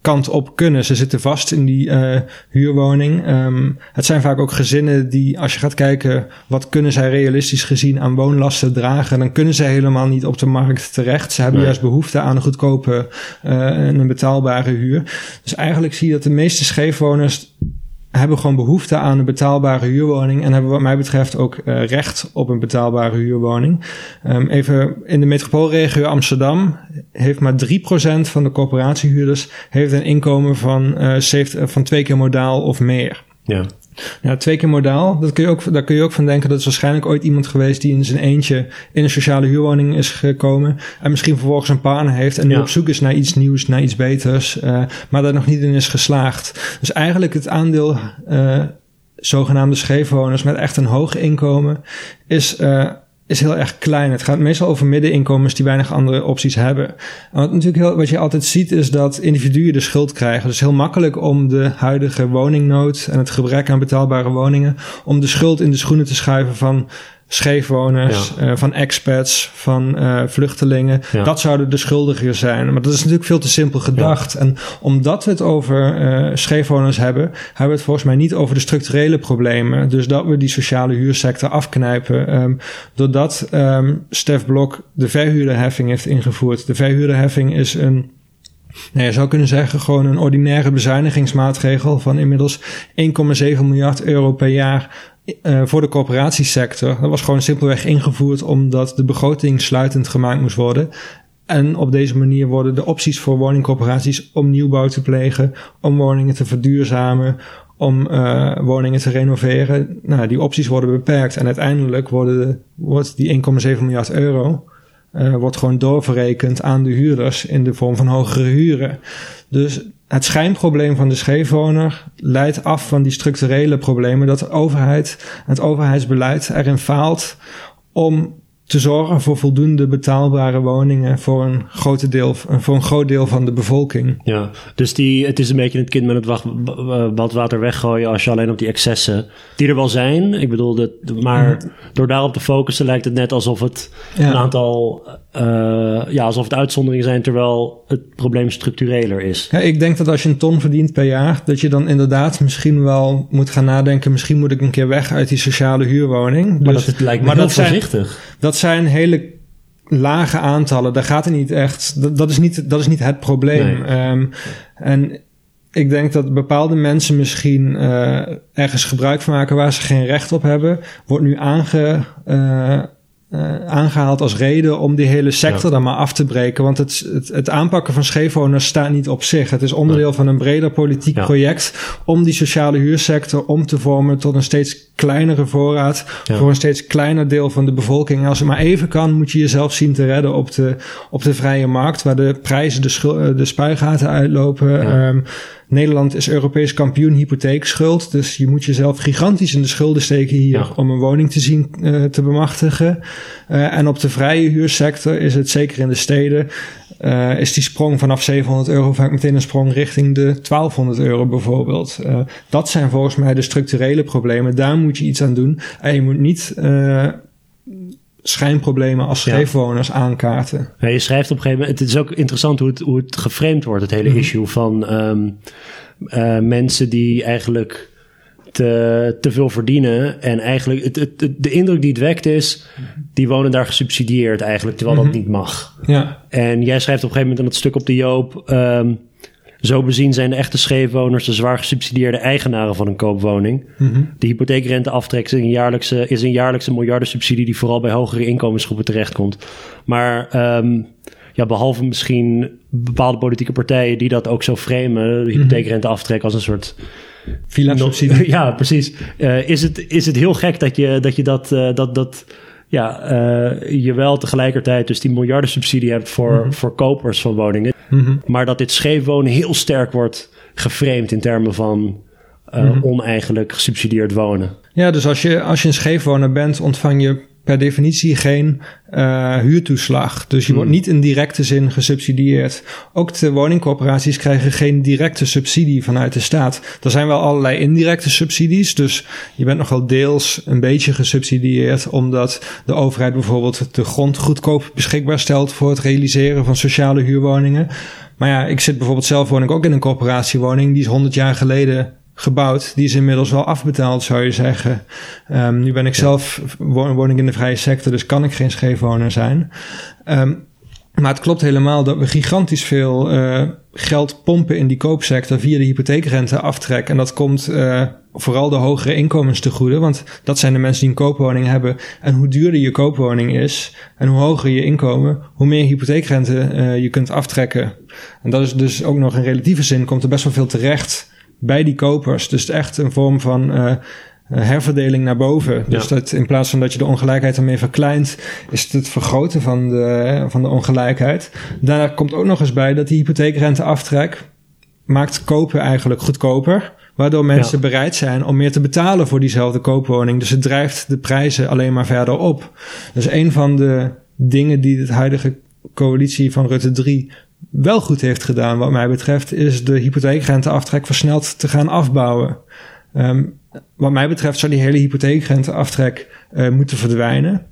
kant op kunnen. Ze zitten vast in die uh, huurwoning. Um, het zijn vaak ook gezinnen die, als je gaat kijken, wat kunnen zij realistisch gezien aan woonlasten dragen, dan kunnen ze helemaal niet op de markt terecht. Ze hebben juist behoefte aan een goedkope uh, en een betaalbare huur. Dus eigenlijk zie je dat de meeste scheefwoners hebben gewoon behoefte aan een betaalbare huurwoning en hebben wat mij betreft ook uh, recht op een betaalbare huurwoning. Um, even in de metropoolregio Amsterdam heeft maar 3% van de corporatiehuurders heeft een inkomen van, uh, 70, van twee keer modaal of meer. Ja. Ja, twee keer modaal. Dat kun je ook, daar kun je ook van denken. Dat is waarschijnlijk ooit iemand geweest die in zijn eentje in een sociale huurwoning is gekomen. En misschien vervolgens een partner heeft en nu op zoek is naar iets nieuws, naar iets beters. Uh, maar daar nog niet in is geslaagd. Dus eigenlijk het aandeel uh, zogenaamde scheefwoners met echt een hoog inkomen is uh, is heel erg klein. Het gaat meestal over middeninkomens die weinig andere opties hebben. En wat natuurlijk heel, wat je altijd ziet is dat individuen de schuld krijgen. Dus heel makkelijk om de huidige woningnood en het gebrek aan betaalbare woningen, om de schuld in de schoenen te schuiven van scheefwoners, ja. uh, van expats, van uh, vluchtelingen. Ja. Dat zouden de schuldigen zijn. Maar dat is natuurlijk veel te simpel gedacht. Ja. En omdat we het over uh, scheefwoners hebben, hebben we het volgens mij niet over de structurele problemen. Dus dat we die sociale huursector afknijpen. Um, doordat um, Stef Blok de verhuurderheffing heeft ingevoerd. De verhuurderheffing is een Nee, je zou kunnen zeggen gewoon een ordinaire bezuinigingsmaatregel van inmiddels 1,7 miljard euro per jaar uh, voor de corporatiesector. Dat was gewoon simpelweg ingevoerd omdat de begroting sluitend gemaakt moest worden. En op deze manier worden de opties voor woningcorporaties om nieuwbouw te plegen, om woningen te verduurzamen, om uh, woningen te renoveren. Nou, die opties worden beperkt en uiteindelijk worden de, wordt die 1,7 miljard euro uh, wordt gewoon doorverrekend aan de huurders in de vorm van hogere huren. Dus het schijnprobleem van de scheefwoner leidt af van die structurele problemen dat de overheid, het overheidsbeleid erin faalt om te zorgen voor voldoende betaalbare woningen voor een, grote deel, voor een groot deel van de bevolking. Ja, dus die, het is een beetje het kind met het badwater weggooien als je alleen op die excessen, die er wel zijn, ik bedoel, dat, maar mhm. door daarop te focussen lijkt het net alsof het een aantal, uh, ja, alsof het uitzonderingen zijn, terwijl het probleem structureler is. Ja, ik denk dat als je een ton verdient per jaar, dat je dan inderdaad misschien wel moet gaan nadenken, misschien moet ik een keer weg uit die sociale huurwoning. Maar dus, dat lijkt me maar heel voorzichtig. Zijn, dat zijn hele lage aantallen. Daar gaat het niet echt. Dat, dat, is, niet, dat is niet het probleem. Ehm, en ik denk dat bepaalde mensen misschien uh, ergens gebruik van maken waar ze geen recht op hebben. Wordt nu aange. Uh, uh, aangehaald als reden om die hele sector dan maar af te breken. Want het, het, het, aanpakken van scheefwoners staat niet op zich. Het is onderdeel van een breder politiek project om die sociale huursector om te vormen tot een steeds kleinere voorraad voor een steeds kleiner deel van de bevolking. En als het maar even kan, moet je jezelf zien te redden op de, op de vrije markt, waar de prijzen de, de spuigaten uitlopen. Um, Nederland is Europees kampioen hypotheekschuld. Dus je moet jezelf gigantisch in de schulden steken hier om een woning te zien uh, te bemachtigen. Uh, en op de vrije huursector is het zeker in de steden. Uh, is die sprong vanaf 700 euro vaak meteen een sprong richting de 1200 euro bijvoorbeeld. dat zijn volgens mij de structurele problemen. Daar moet je iets aan doen. En je moet niet schijnproblemen als scheefwoners aankaarten. Ja, je schrijft op een gegeven moment... Het is ook interessant hoe het, hoe het geframed wordt, het hele mhm. issue van um, uh, mensen die eigenlijk te, te veel verdienen. En eigenlijk het, het, de indruk die het wekt is, die wonen daar gesubsidieerd eigenlijk, terwijl dat mhm. niet mag. Ja. En jij schrijft op een gegeven moment in dat stuk op de Joop... Um, zo bezien zijn de echte scheefwoners de zwaar gesubsidieerde eigenaren van een koopwoning. Mm De hypotheekrenteaftrek is een, jaarlijkse, is een jaarlijkse miljardensubsidie die vooral bij hogere inkomensgroepen terechtkomt. Maar um, ja, behalve misschien bepaalde politieke partijen die dat ook zo framen, de mhm. hypotheekrenteaftrek als een soort Villa-subsidie. Ja, precies. Uh, is, het, is het heel gek dat je dat, je dat, uh, dat, dat ja, uh, je wel tegelijkertijd dus die miljarden subsidie hebt voor, mm voor kopers van woningen. Mhm. Maar dat dit scheefwonen heel sterk wordt geframed in termen van uh, oneigenlijk gesubsidieerd wonen. Ja, dus als je, als je een scheefwoner bent, ontvang je per definitie geen uh, huurtoeslag. Dus je wordt mhm. niet in directe zin gesubsidieerd. Ook de woningcorporaties krijgen geen directe subsidie vanuit de staat. Er zijn wel allerlei indirecte subsidies. Dus je bent nog wel deels een beetje gesubsidieerd. Omdat de overheid bijvoorbeeld de grond goedkoop beschikbaar stelt voor het realiseren van sociale huurwoningen. Maar ja, ik zit bijvoorbeeld zelf woon ik ook in een corporatiewoning. Die is 100 jaar geleden gebouwd. Die is inmiddels wel afbetaald, zou je zeggen. Um, nu ben ik zelf, woon, woon, ik in de vrije sector, dus kan ik geen scheefwoner zijn. Um, maar het klopt helemaal dat we gigantisch veel uh, geld pompen in die koopsector via de hypotheekrente aftrek. En dat komt uh, vooral de hogere inkomens te goede, want dat zijn de mensen die een koopwoning hebben. En hoe duurder je koopwoning is en hoe hoger je inkomen, hoe meer hypotheekrente uh, je kunt aftrekken. En dat is dus ook nog in relatieve zin, komt er best wel veel terecht bij die kopers. Dus echt een vorm van uh, herverdeling naar boven. Dus dat in plaats van dat je de ongelijkheid ermee verkleint, is het het vergroten van de, van de ongelijkheid. Daar komt ook nog eens bij dat die hypotheekrenteaftrek maakt kopen eigenlijk goedkoper. Waardoor mensen bereid zijn om meer te betalen voor diezelfde koopwoning. Dus het drijft de prijzen alleen maar verder op. Dus een van de dingen die de huidige coalitie van Rutte 3 wel goed heeft gedaan, wat mij betreft, is de hypotheekrenteaftrek versneld te gaan afbouwen. Um, wat mij betreft zou die hele hypotheekrenteaftrek uh, moeten verdwijnen.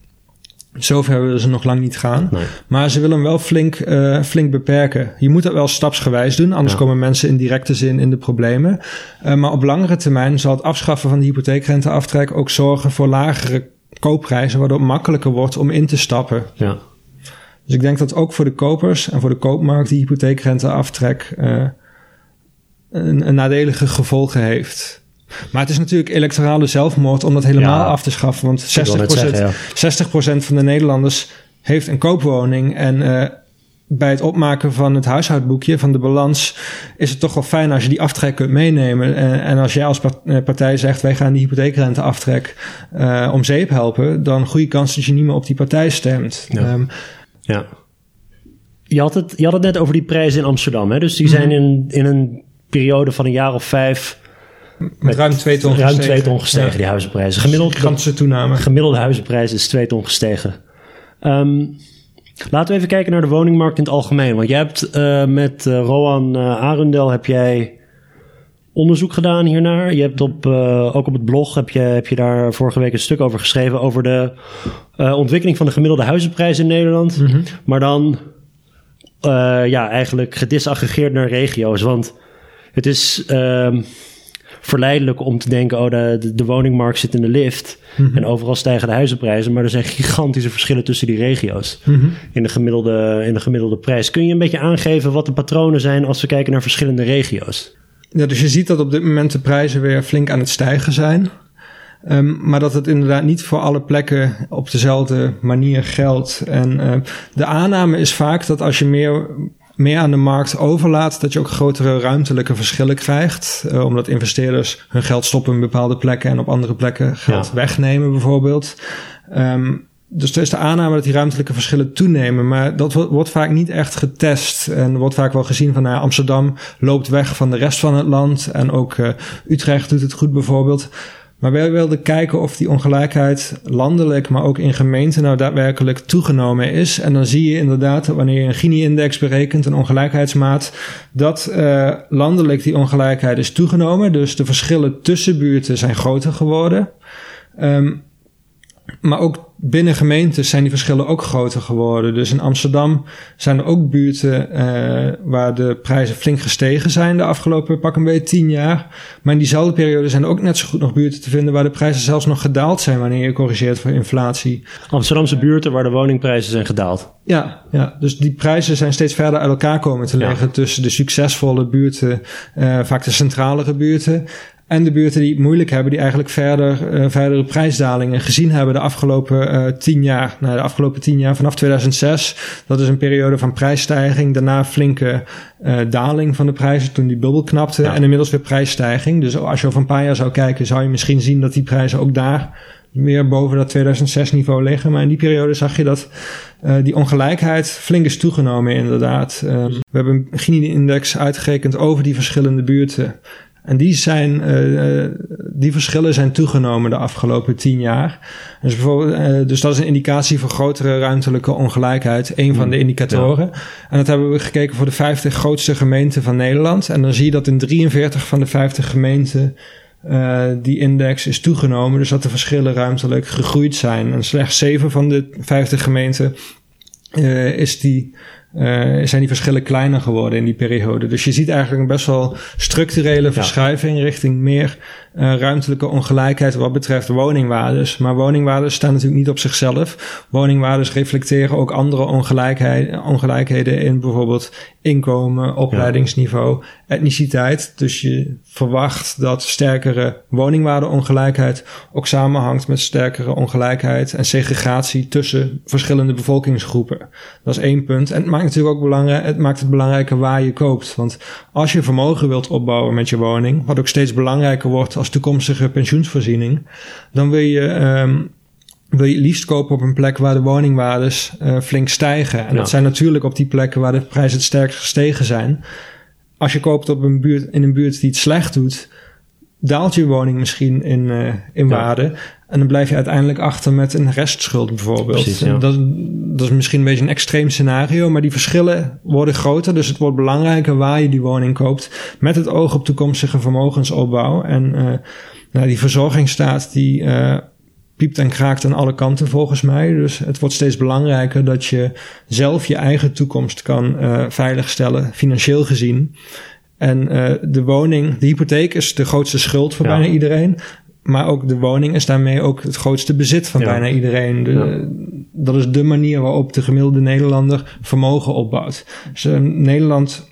Zover willen ze nog lang niet gaan. Nee. Maar ze willen hem wel flink, uh, flink beperken. Je moet dat wel stapsgewijs doen, anders komen mensen in directe zin in de problemen. Uh, maar op langere termijn zal het afschaffen van de hypotheekrenteaftrek ook zorgen voor lagere koopprijzen, waardoor het makkelijker wordt om in te stappen. Ja. Dus ik denk dat ook voor de kopers en voor de koopmarkt die hypotheekrenteaftrek uh, een, een nadelige gevolgen heeft. Maar het is natuurlijk electorale zelfmoord om dat helemaal af te schaffen. Want 60%, zeggen, ja. 60% van de Nederlanders heeft een koopwoning. En uh, bij het opmaken van het huishoudboekje, van de balans, is het toch wel fijn als je die aftrek kunt meenemen. En, en als jij als eh, partij zegt, wij gaan die hypotheekrenteaftrek uh, om zeep helpen, dan goede kans dat je niet meer op die partij stemt. Ja. Um, ja. Je had, het, je had het net over die prijzen in Amsterdam. Hè? Dus die zijn mhm. in, in een periode van een jaar of vijf... Met, ruim twee ton ruim gestegen. ton gestegen, die huizenprijzen. Gemiddeld, Gigantische toename. Gemiddelde huizenprijs is twee ton gestegen. Ehm, laten we even kijken naar de woningmarkt in het algemeen. Want jij hebt uh, met uh, Roan uh, Arundel heb jij onderzoek gedaan hiernaar. Je hebt op, ook op het blog heb je, heb je daar vorige week een stuk over geschreven over de ontwikkeling van de gemiddelde huizenprijs in Nederland. Mm -hmm. Maar dan ja, eigenlijk gedisaggregeerd naar regio's. Want het is ehm, verleidelijk om te denken: oh, de, de, woningmarkt zit in de lift. Mhm. En overal stijgen de huizenprijzen. Maar er zijn gigantische verschillen tussen die regio's mhm. in, de gemiddelde, in de gemiddelde prijs. Kun je een beetje aangeven wat de patronen zijn als we kijken naar verschillende regio's? Ja, dus je ziet dat op dit moment de prijzen weer flink aan het stijgen zijn. Um, maar dat het inderdaad niet voor alle plekken op dezelfde manier geldt. En uh, de aanname is vaak dat als je meer meer aan de markt overlaat, dat je ook grotere ruimtelijke verschillen krijgt. Uh, omdat investeerders hun geld stoppen in bepaalde plekken en op andere plekken geld wegnemen, bijvoorbeeld. Um, dus er is de aanname dat die ruimtelijke verschillen toenemen, maar dat wordt vaak niet echt getest. En wordt vaak wel gezien van nou, Amsterdam loopt weg van de rest van het land. En ook uh, Utrecht doet het goed bijvoorbeeld. Maar wij wilden kijken of die ongelijkheid landelijk, maar ook in gemeenten nou daadwerkelijk toegenomen is. En dan zie je inderdaad, wanneer je een Gini-index berekent, een ongelijkheidsmaat, dat uh, landelijk die ongelijkheid is toegenomen. Dus de verschillen tussen buurten zijn groter geworden. Um, maar ook binnen gemeentes zijn die verschillen ook groter geworden. Dus in Amsterdam zijn er ook buurten uh, waar de prijzen flink gestegen zijn de afgelopen pak een beetje tien jaar. Maar in diezelfde periode zijn er ook net zo goed nog buurten te vinden waar de prijzen zelfs nog gedaald zijn wanneer je corrigeert voor inflatie. Amsterdamse buurten waar de woningprijzen zijn gedaald. Ja, ja, dus die prijzen zijn steeds verder uit elkaar komen te liggen tussen de succesvolle buurten, uh, vaak de centralere buurten. En de buurten die het moeilijk hebben, die eigenlijk verder, uh, verdere prijsdalingen gezien hebben de afgelopen uh, tien jaar. Nou, de afgelopen tien jaar vanaf 2006, dat is een periode van prijsstijging. Daarna flinke uh, daling van de prijzen toen die bubbel knapte. Ja. En inmiddels weer prijsstijging. Dus als je over een paar jaar zou kijken, zou je misschien zien dat die prijzen ook daar meer boven dat 2006 niveau liggen. Maar in die periode zag je dat uh, die ongelijkheid flink is toegenomen inderdaad. Uh, we hebben een Gini-index uitgerekend over die verschillende buurten. En die, zijn, uh, die verschillen zijn toegenomen de afgelopen tien jaar. Dus, bijvoorbeeld, uh, dus dat is een indicatie voor grotere ruimtelijke ongelijkheid. Een van de hmm. indicatoren. Ja. En dat hebben we gekeken voor de 50 grootste gemeenten van Nederland. En dan zie je dat in 43 van de 50 gemeenten uh, die index is toegenomen. Dus dat de verschillen ruimtelijk gegroeid zijn. En slechts 7 van de 50 gemeenten is die zijn die verschillen kleiner geworden in die periode. Dus je ziet eigenlijk een best wel structurele verschuiving richting meer uh, ruimtelijke ongelijkheid wat betreft woningwaardes. Maar woningwaardes staan natuurlijk niet op zichzelf. Woningwaardes reflecteren ook andere ongelijkheid, ongelijkheden in bijvoorbeeld inkomen, opleidingsniveau, ja. etniciteit. Dus je verwacht dat sterkere woningwaardeongelijkheid ook samenhangt met sterkere ongelijkheid en segregatie tussen verschillende bevolkingsgroepen. Dat is één punt. En het maakt natuurlijk ook belangrijk, het maakt het belangrijker waar je koopt. Want als je vermogen wilt opbouwen met je woning, wat ook steeds belangrijker wordt als toekomstige pensioensvoorziening, dan wil je um, wil je liefst kopen op een plek waar de woningwaardes uh, flink stijgen. En ja. dat zijn natuurlijk op die plekken waar de prijzen het sterkst gestegen zijn. Als je koopt op een buurt, in een buurt die het slecht doet, daalt je woning misschien in, uh, in ja. waarde. En dan blijf je uiteindelijk achter met een restschuld bijvoorbeeld. Precies, ja. dat, dat is misschien een beetje een extreem scenario, maar die verschillen worden groter. Dus het wordt belangrijker waar je die woning koopt. Met het oog op toekomstige vermogensopbouw. En uh, nou, die verzorgingsstaat die uh, piept en kraakt aan alle kanten volgens mij. Dus het wordt steeds belangrijker dat je zelf je eigen toekomst kan uh, veiligstellen, financieel gezien. En uh, de woning, de hypotheek is de grootste schuld voor ja. bijna iedereen. Maar ook de woning is daarmee ook het grootste bezit van ja. bijna iedereen. De, ja. Dat is de manier waarop de gemiddelde Nederlander vermogen opbouwt. Dus uh, Nederland,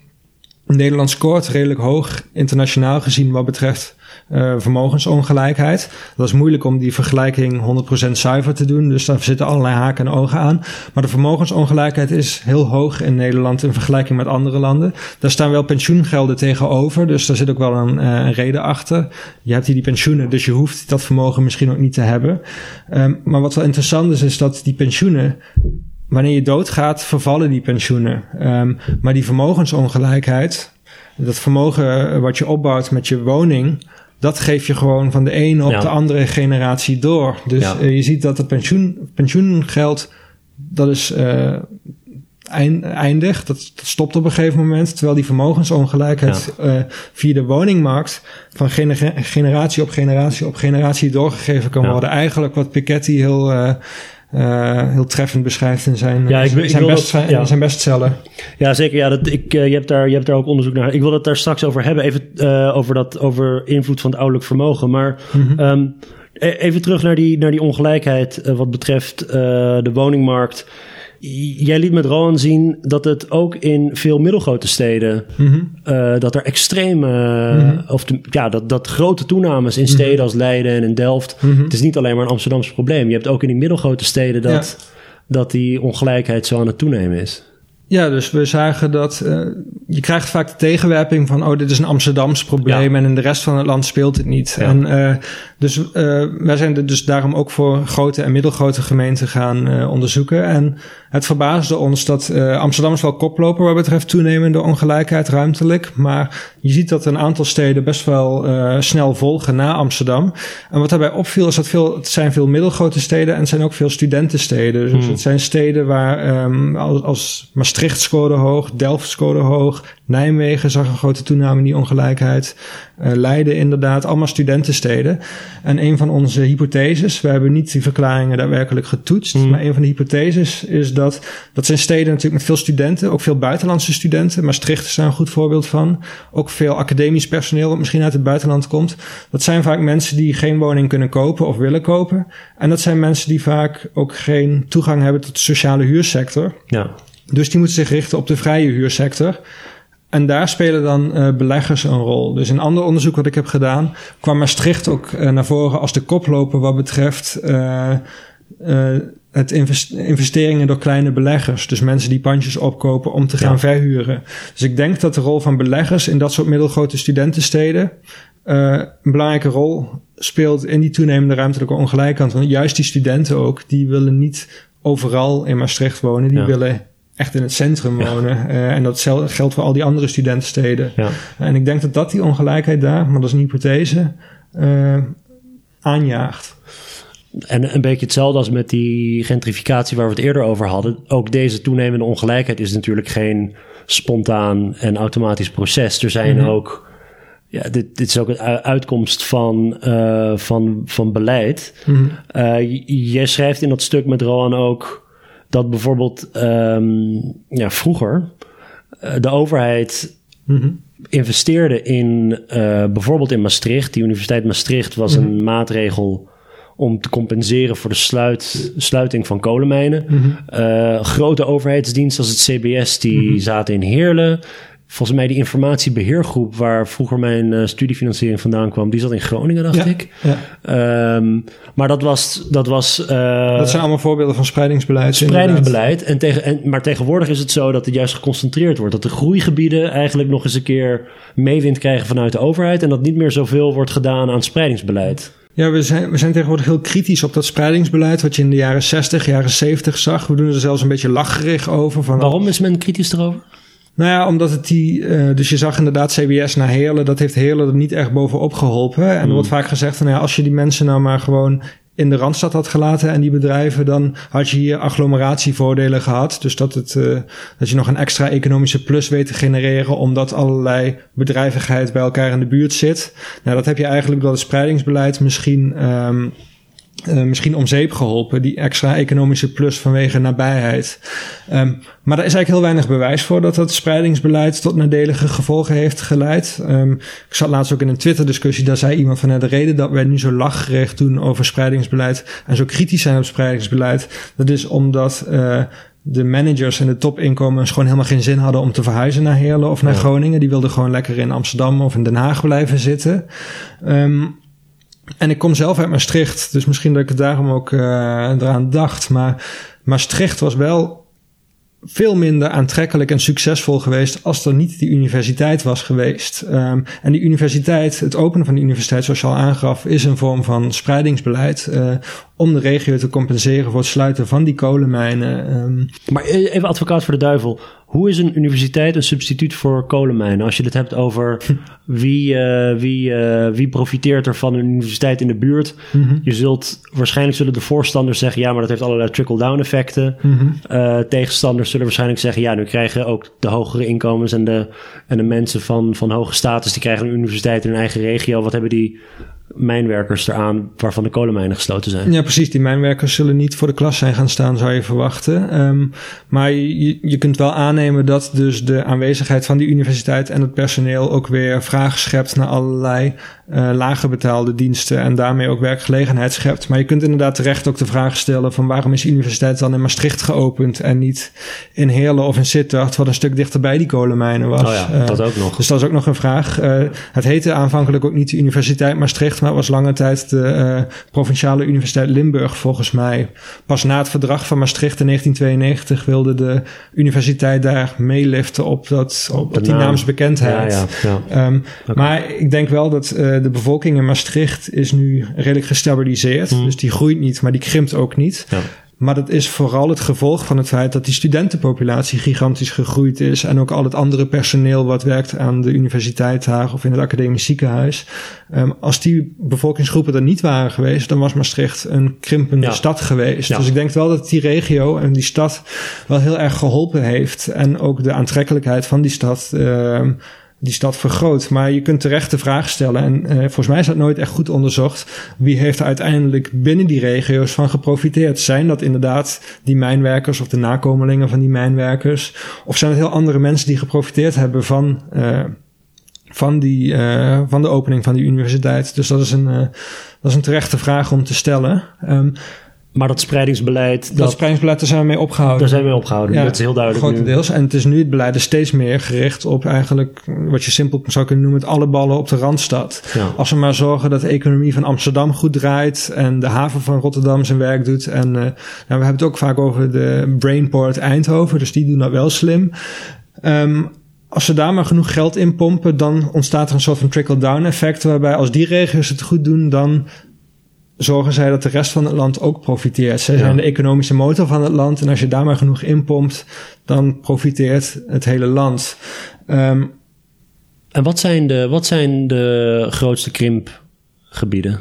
Nederland scoort redelijk hoog internationaal gezien wat betreft uh, vermogensongelijkheid. Dat is moeilijk om die vergelijking 100% zuiver te doen, dus daar zitten allerlei haken en ogen aan. Maar de vermogensongelijkheid is heel hoog in Nederland in vergelijking met andere landen. Daar staan wel pensioengelden tegenover, dus daar zit ook wel een, uh, een reden achter. Je hebt hier die pensioenen, dus je hoeft dat vermogen misschien ook niet te hebben. Um, maar wat wel interessant is, is dat die pensioenen wanneer je doodgaat, vervallen die pensioenen. Um, maar die vermogensongelijkheid, dat vermogen wat je opbouwt met je woning, dat geef je gewoon van de ene op ja. de andere generatie door. Dus ja. uh, je ziet dat het pensioen, pensioengeld dat is eindig. Dat, dat, stopt op een gegeven moment. Terwijl die vermogensongelijkheid ja. via de woningmarkt van generatie op generatie op generatie doorgegeven kan worden. Eigenlijk wat Piketty heel uh, heel treffend beschrijft in zijn, ja, ik, zijn, best, dat, ja. zijn bestseller. Ja, zeker. Ja, dat, ik, uh, je, hebt daar, je hebt daar ook onderzoek naar. Ik wil het daar straks over hebben, even uh, over, dat, over invloed van het ouderlijk vermogen. Maar mm -hmm. um, even terug naar die, naar die ongelijkheid wat betreft de woningmarkt. Jij liet met Rowan zien dat het ook in veel middelgrote steden, mm dat er extreme, mm of ja, dat, dat grote toenames in mhm. steden als Leiden en in Delft. Mhm. Het is niet alleen maar een Amsterdamse probleem. Je hebt ook in die middelgrote steden dat, dat die ongelijkheid zo aan het toenemen is. Ja, dus we zagen dat uh, je krijgt vaak de tegenwerping van, oh, dit is een Amsterdams probleem en in de rest van het land speelt het niet. En uh, dus uh, wij zijn er dus daarom ook voor grote en middelgrote gemeenten gaan onderzoeken. En het verbaasde ons dat Amsterdam is wel koploper wat betreft toenemende ongelijkheid ruimtelijk, maar je ziet dat een aantal steden best wel snel volgen na Amsterdam. En wat daarbij opviel is dat veel, het zijn veel middelgrote steden en het zijn ook veel studentensteden. Dus hmm. het zijn steden waar um, als, als Maastricht Maastricht scoorde hoog, Delft scoorde hoog, Nijmegen zag een grote toename in die ongelijkheid. Uh, Leiden inderdaad, allemaal studentensteden. En een van onze hypotheses, we hebben niet die verklaringen daadwerkelijk getoetst, mm. maar een van de hypotheses is dat, dat zijn steden natuurlijk met veel studenten, ook veel buitenlandse studenten. Maastricht is daar een goed voorbeeld van. Ook veel academisch personeel dat misschien uit het buitenland komt. Dat zijn vaak mensen die geen woning kunnen kopen of willen kopen. En dat zijn mensen die vaak ook geen toegang hebben tot de sociale huursector. Ja. Dus die moeten zich richten op de vrije huursector. En daar spelen dan uh, beleggers een rol. Dus in ander onderzoek wat ik heb gedaan, kwam Maastricht ook uh, naar voren als de koploper wat betreft uh, het investeringen door kleine beleggers. Dus mensen die pandjes opkopen om te gaan verhuren. Dus ik denk dat de rol van beleggers in dat soort middelgrote studentensteden een belangrijke rol speelt in die toenemende ruimtelijke ongelijkheid. Want juist die studenten ook, die willen niet overal in Maastricht wonen. Die willen echt in het centrum wonen. Uh, en dat geldt voor al die andere studentensteden. Ja. En ik denk dat dat die ongelijkheid daar, maar dat is een hypothese, uh, aanjaagt. En een beetje hetzelfde als met die gentrificatie waar we het eerder over hadden. Ook deze toenemende ongelijkheid is natuurlijk geen spontaan en automatisch proces. Er zijn mm -hmm. ook. Ja, dit, dit is ook een uitkomst van, uh, van, van beleid. Mm -hmm. jij schrijft in dat stuk met Roan ook dat bijvoorbeeld um, ja, vroeger uh, de overheid mm-hmm. investeerde in uh, bijvoorbeeld in Maastricht. Die Universiteit Maastricht was een maatregel om te compenseren voor de sluit, sluiting van kolenmijnen. Mm-hmm. Uh, grote overheidsdiensten als het CBS, die zaten in Heerlen volgens mij die informatiebeheergroep waar vroeger mijn uh, studiefinanciering vandaan kwam, die zat in Groningen, dacht ik. Ja. Um, maar dat was. Dat, was uh, dat zijn allemaal voorbeelden van spreidingsbeleid. Spreidingsbeleid. En tegen, en, maar tegenwoordig is het zo dat het juist geconcentreerd wordt. Dat de groeigebieden eigenlijk nog eens een keer meewind krijgen vanuit de overheid. En dat niet meer zoveel wordt gedaan aan spreidingsbeleid. Ja, we zijn, we zijn tegenwoordig heel kritisch op dat spreidingsbeleid. wat je in de jaren 60, jaren 70 zag. We doen er zelfs een beetje lacherig over. Van Waarom is men kritisch erover? Nou ja, omdat het die. Uh, dus je zag inderdaad CBS naar Heerlen. Dat heeft Heerlen er niet echt bovenop geholpen. En er hmm. wordt vaak gezegd van ja, als je die mensen nou maar gewoon in de randstad had gelaten en die bedrijven, dan had je hier agglomeratievoordelen gehad. Dus dat, het, uh, dat je nog een extra economische plus weet te genereren, omdat allerlei bedrijvigheid bij elkaar in de buurt zit. Nou, dat heb je eigenlijk door het spreidingsbeleid misschien. Um, uh, misschien om zeep geholpen, die extra economische plus vanwege nabijheid. Um, maar er is eigenlijk heel weinig bewijs voor dat dat spreidingsbeleid tot nadelige gevolgen heeft geleid. Um, ik zat laatst ook in een Twitter-discussie, daar zei iemand van de reden dat wij nu zo lachgericht doen over spreidingsbeleid en zo kritisch zijn op spreidingsbeleid, dat is omdat uh, de managers en de topinkomens gewoon helemaal geen zin hadden om te verhuizen naar Heerlen of naar Groningen. Die wilden gewoon lekker in Amsterdam of in Den Haag blijven zitten. Um, en ik kom zelf uit Maastricht, dus misschien dat ik het daarom ook uh, eraan dacht. Maar Maastricht was wel veel minder aantrekkelijk en succesvol geweest als er niet die universiteit was geweest. Um, en die universiteit, het openen van de universiteit, zoals je al aangaf, is een vorm van spreidingsbeleid uh, om de regio te compenseren voor het sluiten van die kolenmijnen. Um. Maar even advocaat voor de duivel. Hoe is een universiteit een substituut voor kolenmijnen? Als je het hebt over wie, uh, wie, uh, wie profiteert er van een universiteit in de buurt. Mm -hmm. Je zult waarschijnlijk zullen de voorstanders zeggen: ja, maar dat heeft allerlei trickle-down effecten. Mm -hmm. uh, tegenstanders zullen waarschijnlijk zeggen: ja, nu krijgen ook de hogere inkomens en de, en de mensen van, van hoge status, die krijgen een universiteit in hun eigen regio. Wat hebben die mijnwerkers eraan waarvan de kolenmijnen gesloten zijn. Ja, precies. Die mijnwerkers zullen niet voor de klas zijn gaan staan, zou je verwachten. Um, maar je, je kunt wel aannemen dat dus de aanwezigheid van die universiteit en het personeel ook weer vragen schept naar allerlei uh, lager betaalde diensten en daarmee ook werkgelegenheid schept. Maar je kunt inderdaad terecht ook de vraag stellen van waarom is de universiteit dan in Maastricht geopend en niet in Heerlen of in Sittard, wat een stuk dichterbij die kolenmijnen was. Oh ja, dat ook nog. Dus dat is ook nog een vraag. Uh, het heette aanvankelijk ook niet de Universiteit Maastricht, maar was lange tijd de uh, Provinciale Universiteit Limburg volgens mij. Pas na het verdrag van Maastricht in 1992 wilde de universiteit daar meeliften op, dat, op, op die naamsbekendheid. Ja, ja, ja. Um, okay. Maar ik denk wel dat uh, de bevolking in Maastricht is nu redelijk gestabiliseerd. Mm. Dus die groeit niet, maar die krimpt ook niet. Maar dat is vooral het gevolg van het feit dat die studentenpopulatie gigantisch gegroeid is. En ook al het andere personeel wat werkt aan de universiteit daar of in het academisch ziekenhuis. Um, als die bevolkingsgroepen er niet waren geweest, dan was Maastricht een krimpende ja. stad geweest. Ja. Dus ik denk wel dat die regio en die stad wel heel erg geholpen heeft. En ook de aantrekkelijkheid van die stad. Uh, die stad vergroot. Maar je kunt terecht de vraag stellen, en uh, volgens mij is dat nooit echt goed onderzocht, wie heeft er uiteindelijk binnen die regio's van geprofiteerd? Zijn dat inderdaad die mijnwerkers of de nakomelingen van die mijnwerkers? Of zijn het heel andere mensen die geprofiteerd hebben van, uh, van, die, uh, van de opening van die universiteit? Dus dat is een, dat is een terechte vraag om te stellen. Um, maar dat spreidingsbeleid... Dat, dat spreidingsbeleid, daar zijn we mee opgehouden. Daar zijn we mee opgehouden. Ja, dat is heel duidelijk Grotendeels. Nu. En het is nu het beleid is steeds meer gericht op eigenlijk... wat je simpel zou kunnen noemen... het alle ballen op de Randstad. Ja. Als we maar zorgen dat de economie van Amsterdam goed draait... en de haven van Rotterdam zijn werk doet. En uh, nou, we hebben het ook vaak over de Brainport Eindhoven. Dus die doen dat wel slim. Um, als ze daar maar genoeg geld in pompen... dan ontstaat er een soort van trickle-down effect... waarbij als die regio's het goed doen... dan zorgen zij dat de rest van het land ook profiteert. Zij zijn de economische motor van het land. En als je daar maar genoeg inpompt, dan profiteert het hele land. Um, en wat zijn de, wat zijn de grootste krimpgebieden?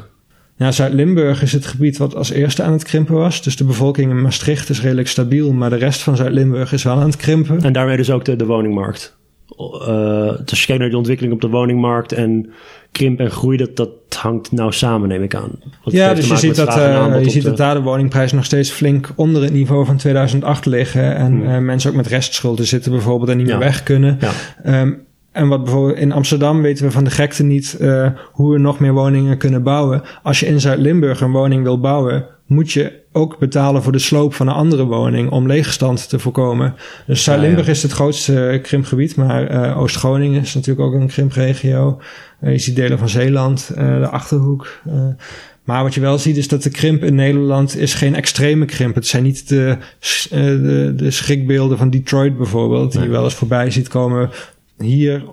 Ja, Zuid-Limburg is het gebied wat als eerste aan het krimpen was. Dus de bevolking in Maastricht is redelijk stabiel, maar de rest van Zuid-Limburg is wel aan het krimpen. En daarmee dus ook de, de woningmarkt. Uh, dus je kijkt naar de ontwikkeling op de woningmarkt en krimp en groei, dat, dat hangt nou samen, neem ik aan. Want ja, dus je ziet, dat, uh, je ziet dat daar de woningprijzen nog steeds flink onder het niveau van 2008 liggen. En hmm. uh, mensen ook met restschulden zitten bijvoorbeeld en niet ja. meer weg kunnen. Ja. Um, en wat bijvoorbeeld in Amsterdam weten we van de gekte niet uh, hoe we nog meer woningen kunnen bouwen. Als je in Zuid-Limburg een woning wil bouwen, moet je ook betalen voor de sloop van een andere woning om leegstand te voorkomen. Dus Zuid-Limburg ja, ja. is het grootste krimpgebied, maar uh, Oost-Groningen is natuurlijk ook een krimpregio. Uh, je ziet delen van Zeeland, uh, de Achterhoek. maar wat je wel ziet is dat de krimp in Nederland is geen extreme krimp. Het zijn niet de, de, de schrikbeelden van Detroit bijvoorbeeld, die je wel eens voorbij ziet komen. Hier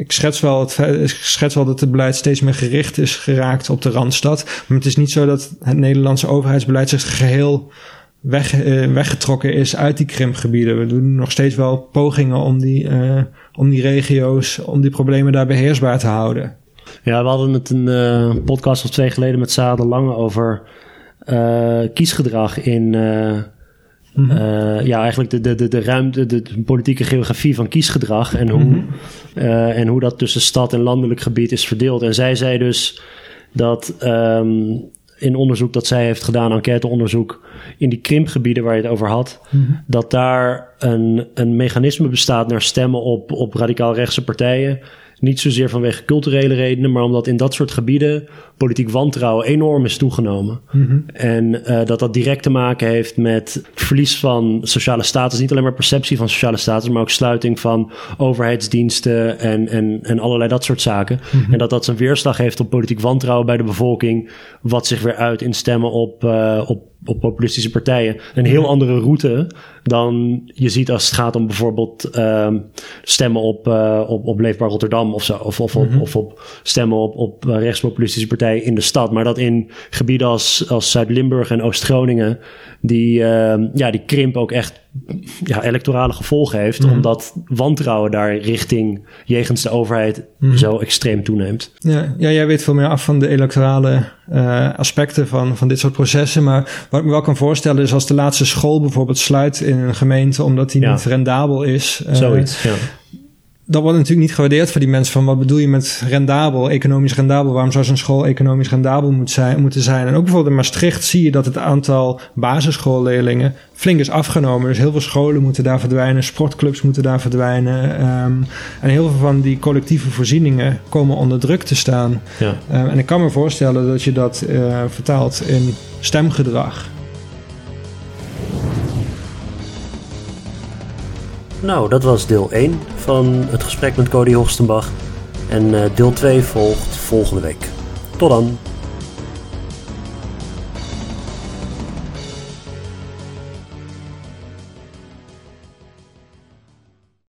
ik schets wel, het, ik schets wel dat het beleid steeds meer gericht is geraakt op de Randstad. Maar het is niet zo dat het Nederlandse overheidsbeleid zich geheel weg, uh, weggetrokken is uit die krimpgebieden. We doen nog steeds wel pogingen om die, uh, om die regio's, om die problemen daar beheersbaar te houden. Ja, we hadden het een uh, podcast of twee geleden met Sade Lange over kiesgedrag in Mm -hmm. uh, ja, eigenlijk de, de, de, de ruimte, de, de, politieke geografie van kiesgedrag en hoe, mm -hmm. uh, en hoe dat tussen stad en landelijk gebied is verdeeld. En zij zei dus dat um, in onderzoek dat zij heeft gedaan, enquêteonderzoek, in die krimpgebieden waar je het over had, mm -hmm. dat daar een, een mechanisme bestaat naar stemmen op, op radicaal rechtse partijen. Niet zozeer vanwege culturele redenen, maar omdat in dat soort gebieden politiek wantrouwen enorm is toegenomen. Mm -hmm. En uh, dat dat direct te maken heeft met het verlies van sociale status. Niet alleen maar perceptie van sociale status, maar ook sluiting van overheidsdiensten en, en, en allerlei dat soort zaken. Mm -hmm. En dat dat zijn weerslag heeft op politiek wantrouwen bij de bevolking, wat zich weer uit in stemmen op, uh, op op populistische partijen een heel andere route dan je ziet als het gaat om bijvoorbeeld um, stemmen op, uh, op, op Leefbaar Rotterdam of zo. Of, of, op, of op stemmen op, op rechtspopulistische partijen in de stad. Maar dat in gebieden als, als Zuid-Limburg en Oost-Groningen, die, uh, ja, die krimp ook echt ja, electorale gevolgen heeft, mm. omdat wantrouwen daar richting jegens de overheid mm. zo extreem toeneemt. Ja, ja, jij weet veel meer af van de electorale uh, aspecten van, van dit soort processen. Maar wat ik me wel kan voorstellen is als de laatste school bijvoorbeeld sluit in een gemeente omdat die niet rendabel is. Uh, Zoiets, ja dat wordt natuurlijk niet gewaardeerd voor die mensen. Van wat bedoel je met rendabel, economisch rendabel? Waarom zou zo'n school economisch rendabel moet zijn, moeten zijn? En ook bijvoorbeeld in Maastricht zie je dat het aantal basisschoolleerlingen flink is afgenomen. Dus heel veel scholen moeten daar verdwijnen, sportclubs moeten daar verdwijnen. Um, en heel veel van die collectieve voorzieningen komen onder druk te staan. Ja. Um, en ik kan me voorstellen dat je dat uh, vertaalt in stemgedrag. Nou, dat was deel 1 van het gesprek met Cody Horstenbach. En uh, deel 2 volgt volgende week. Tot dan!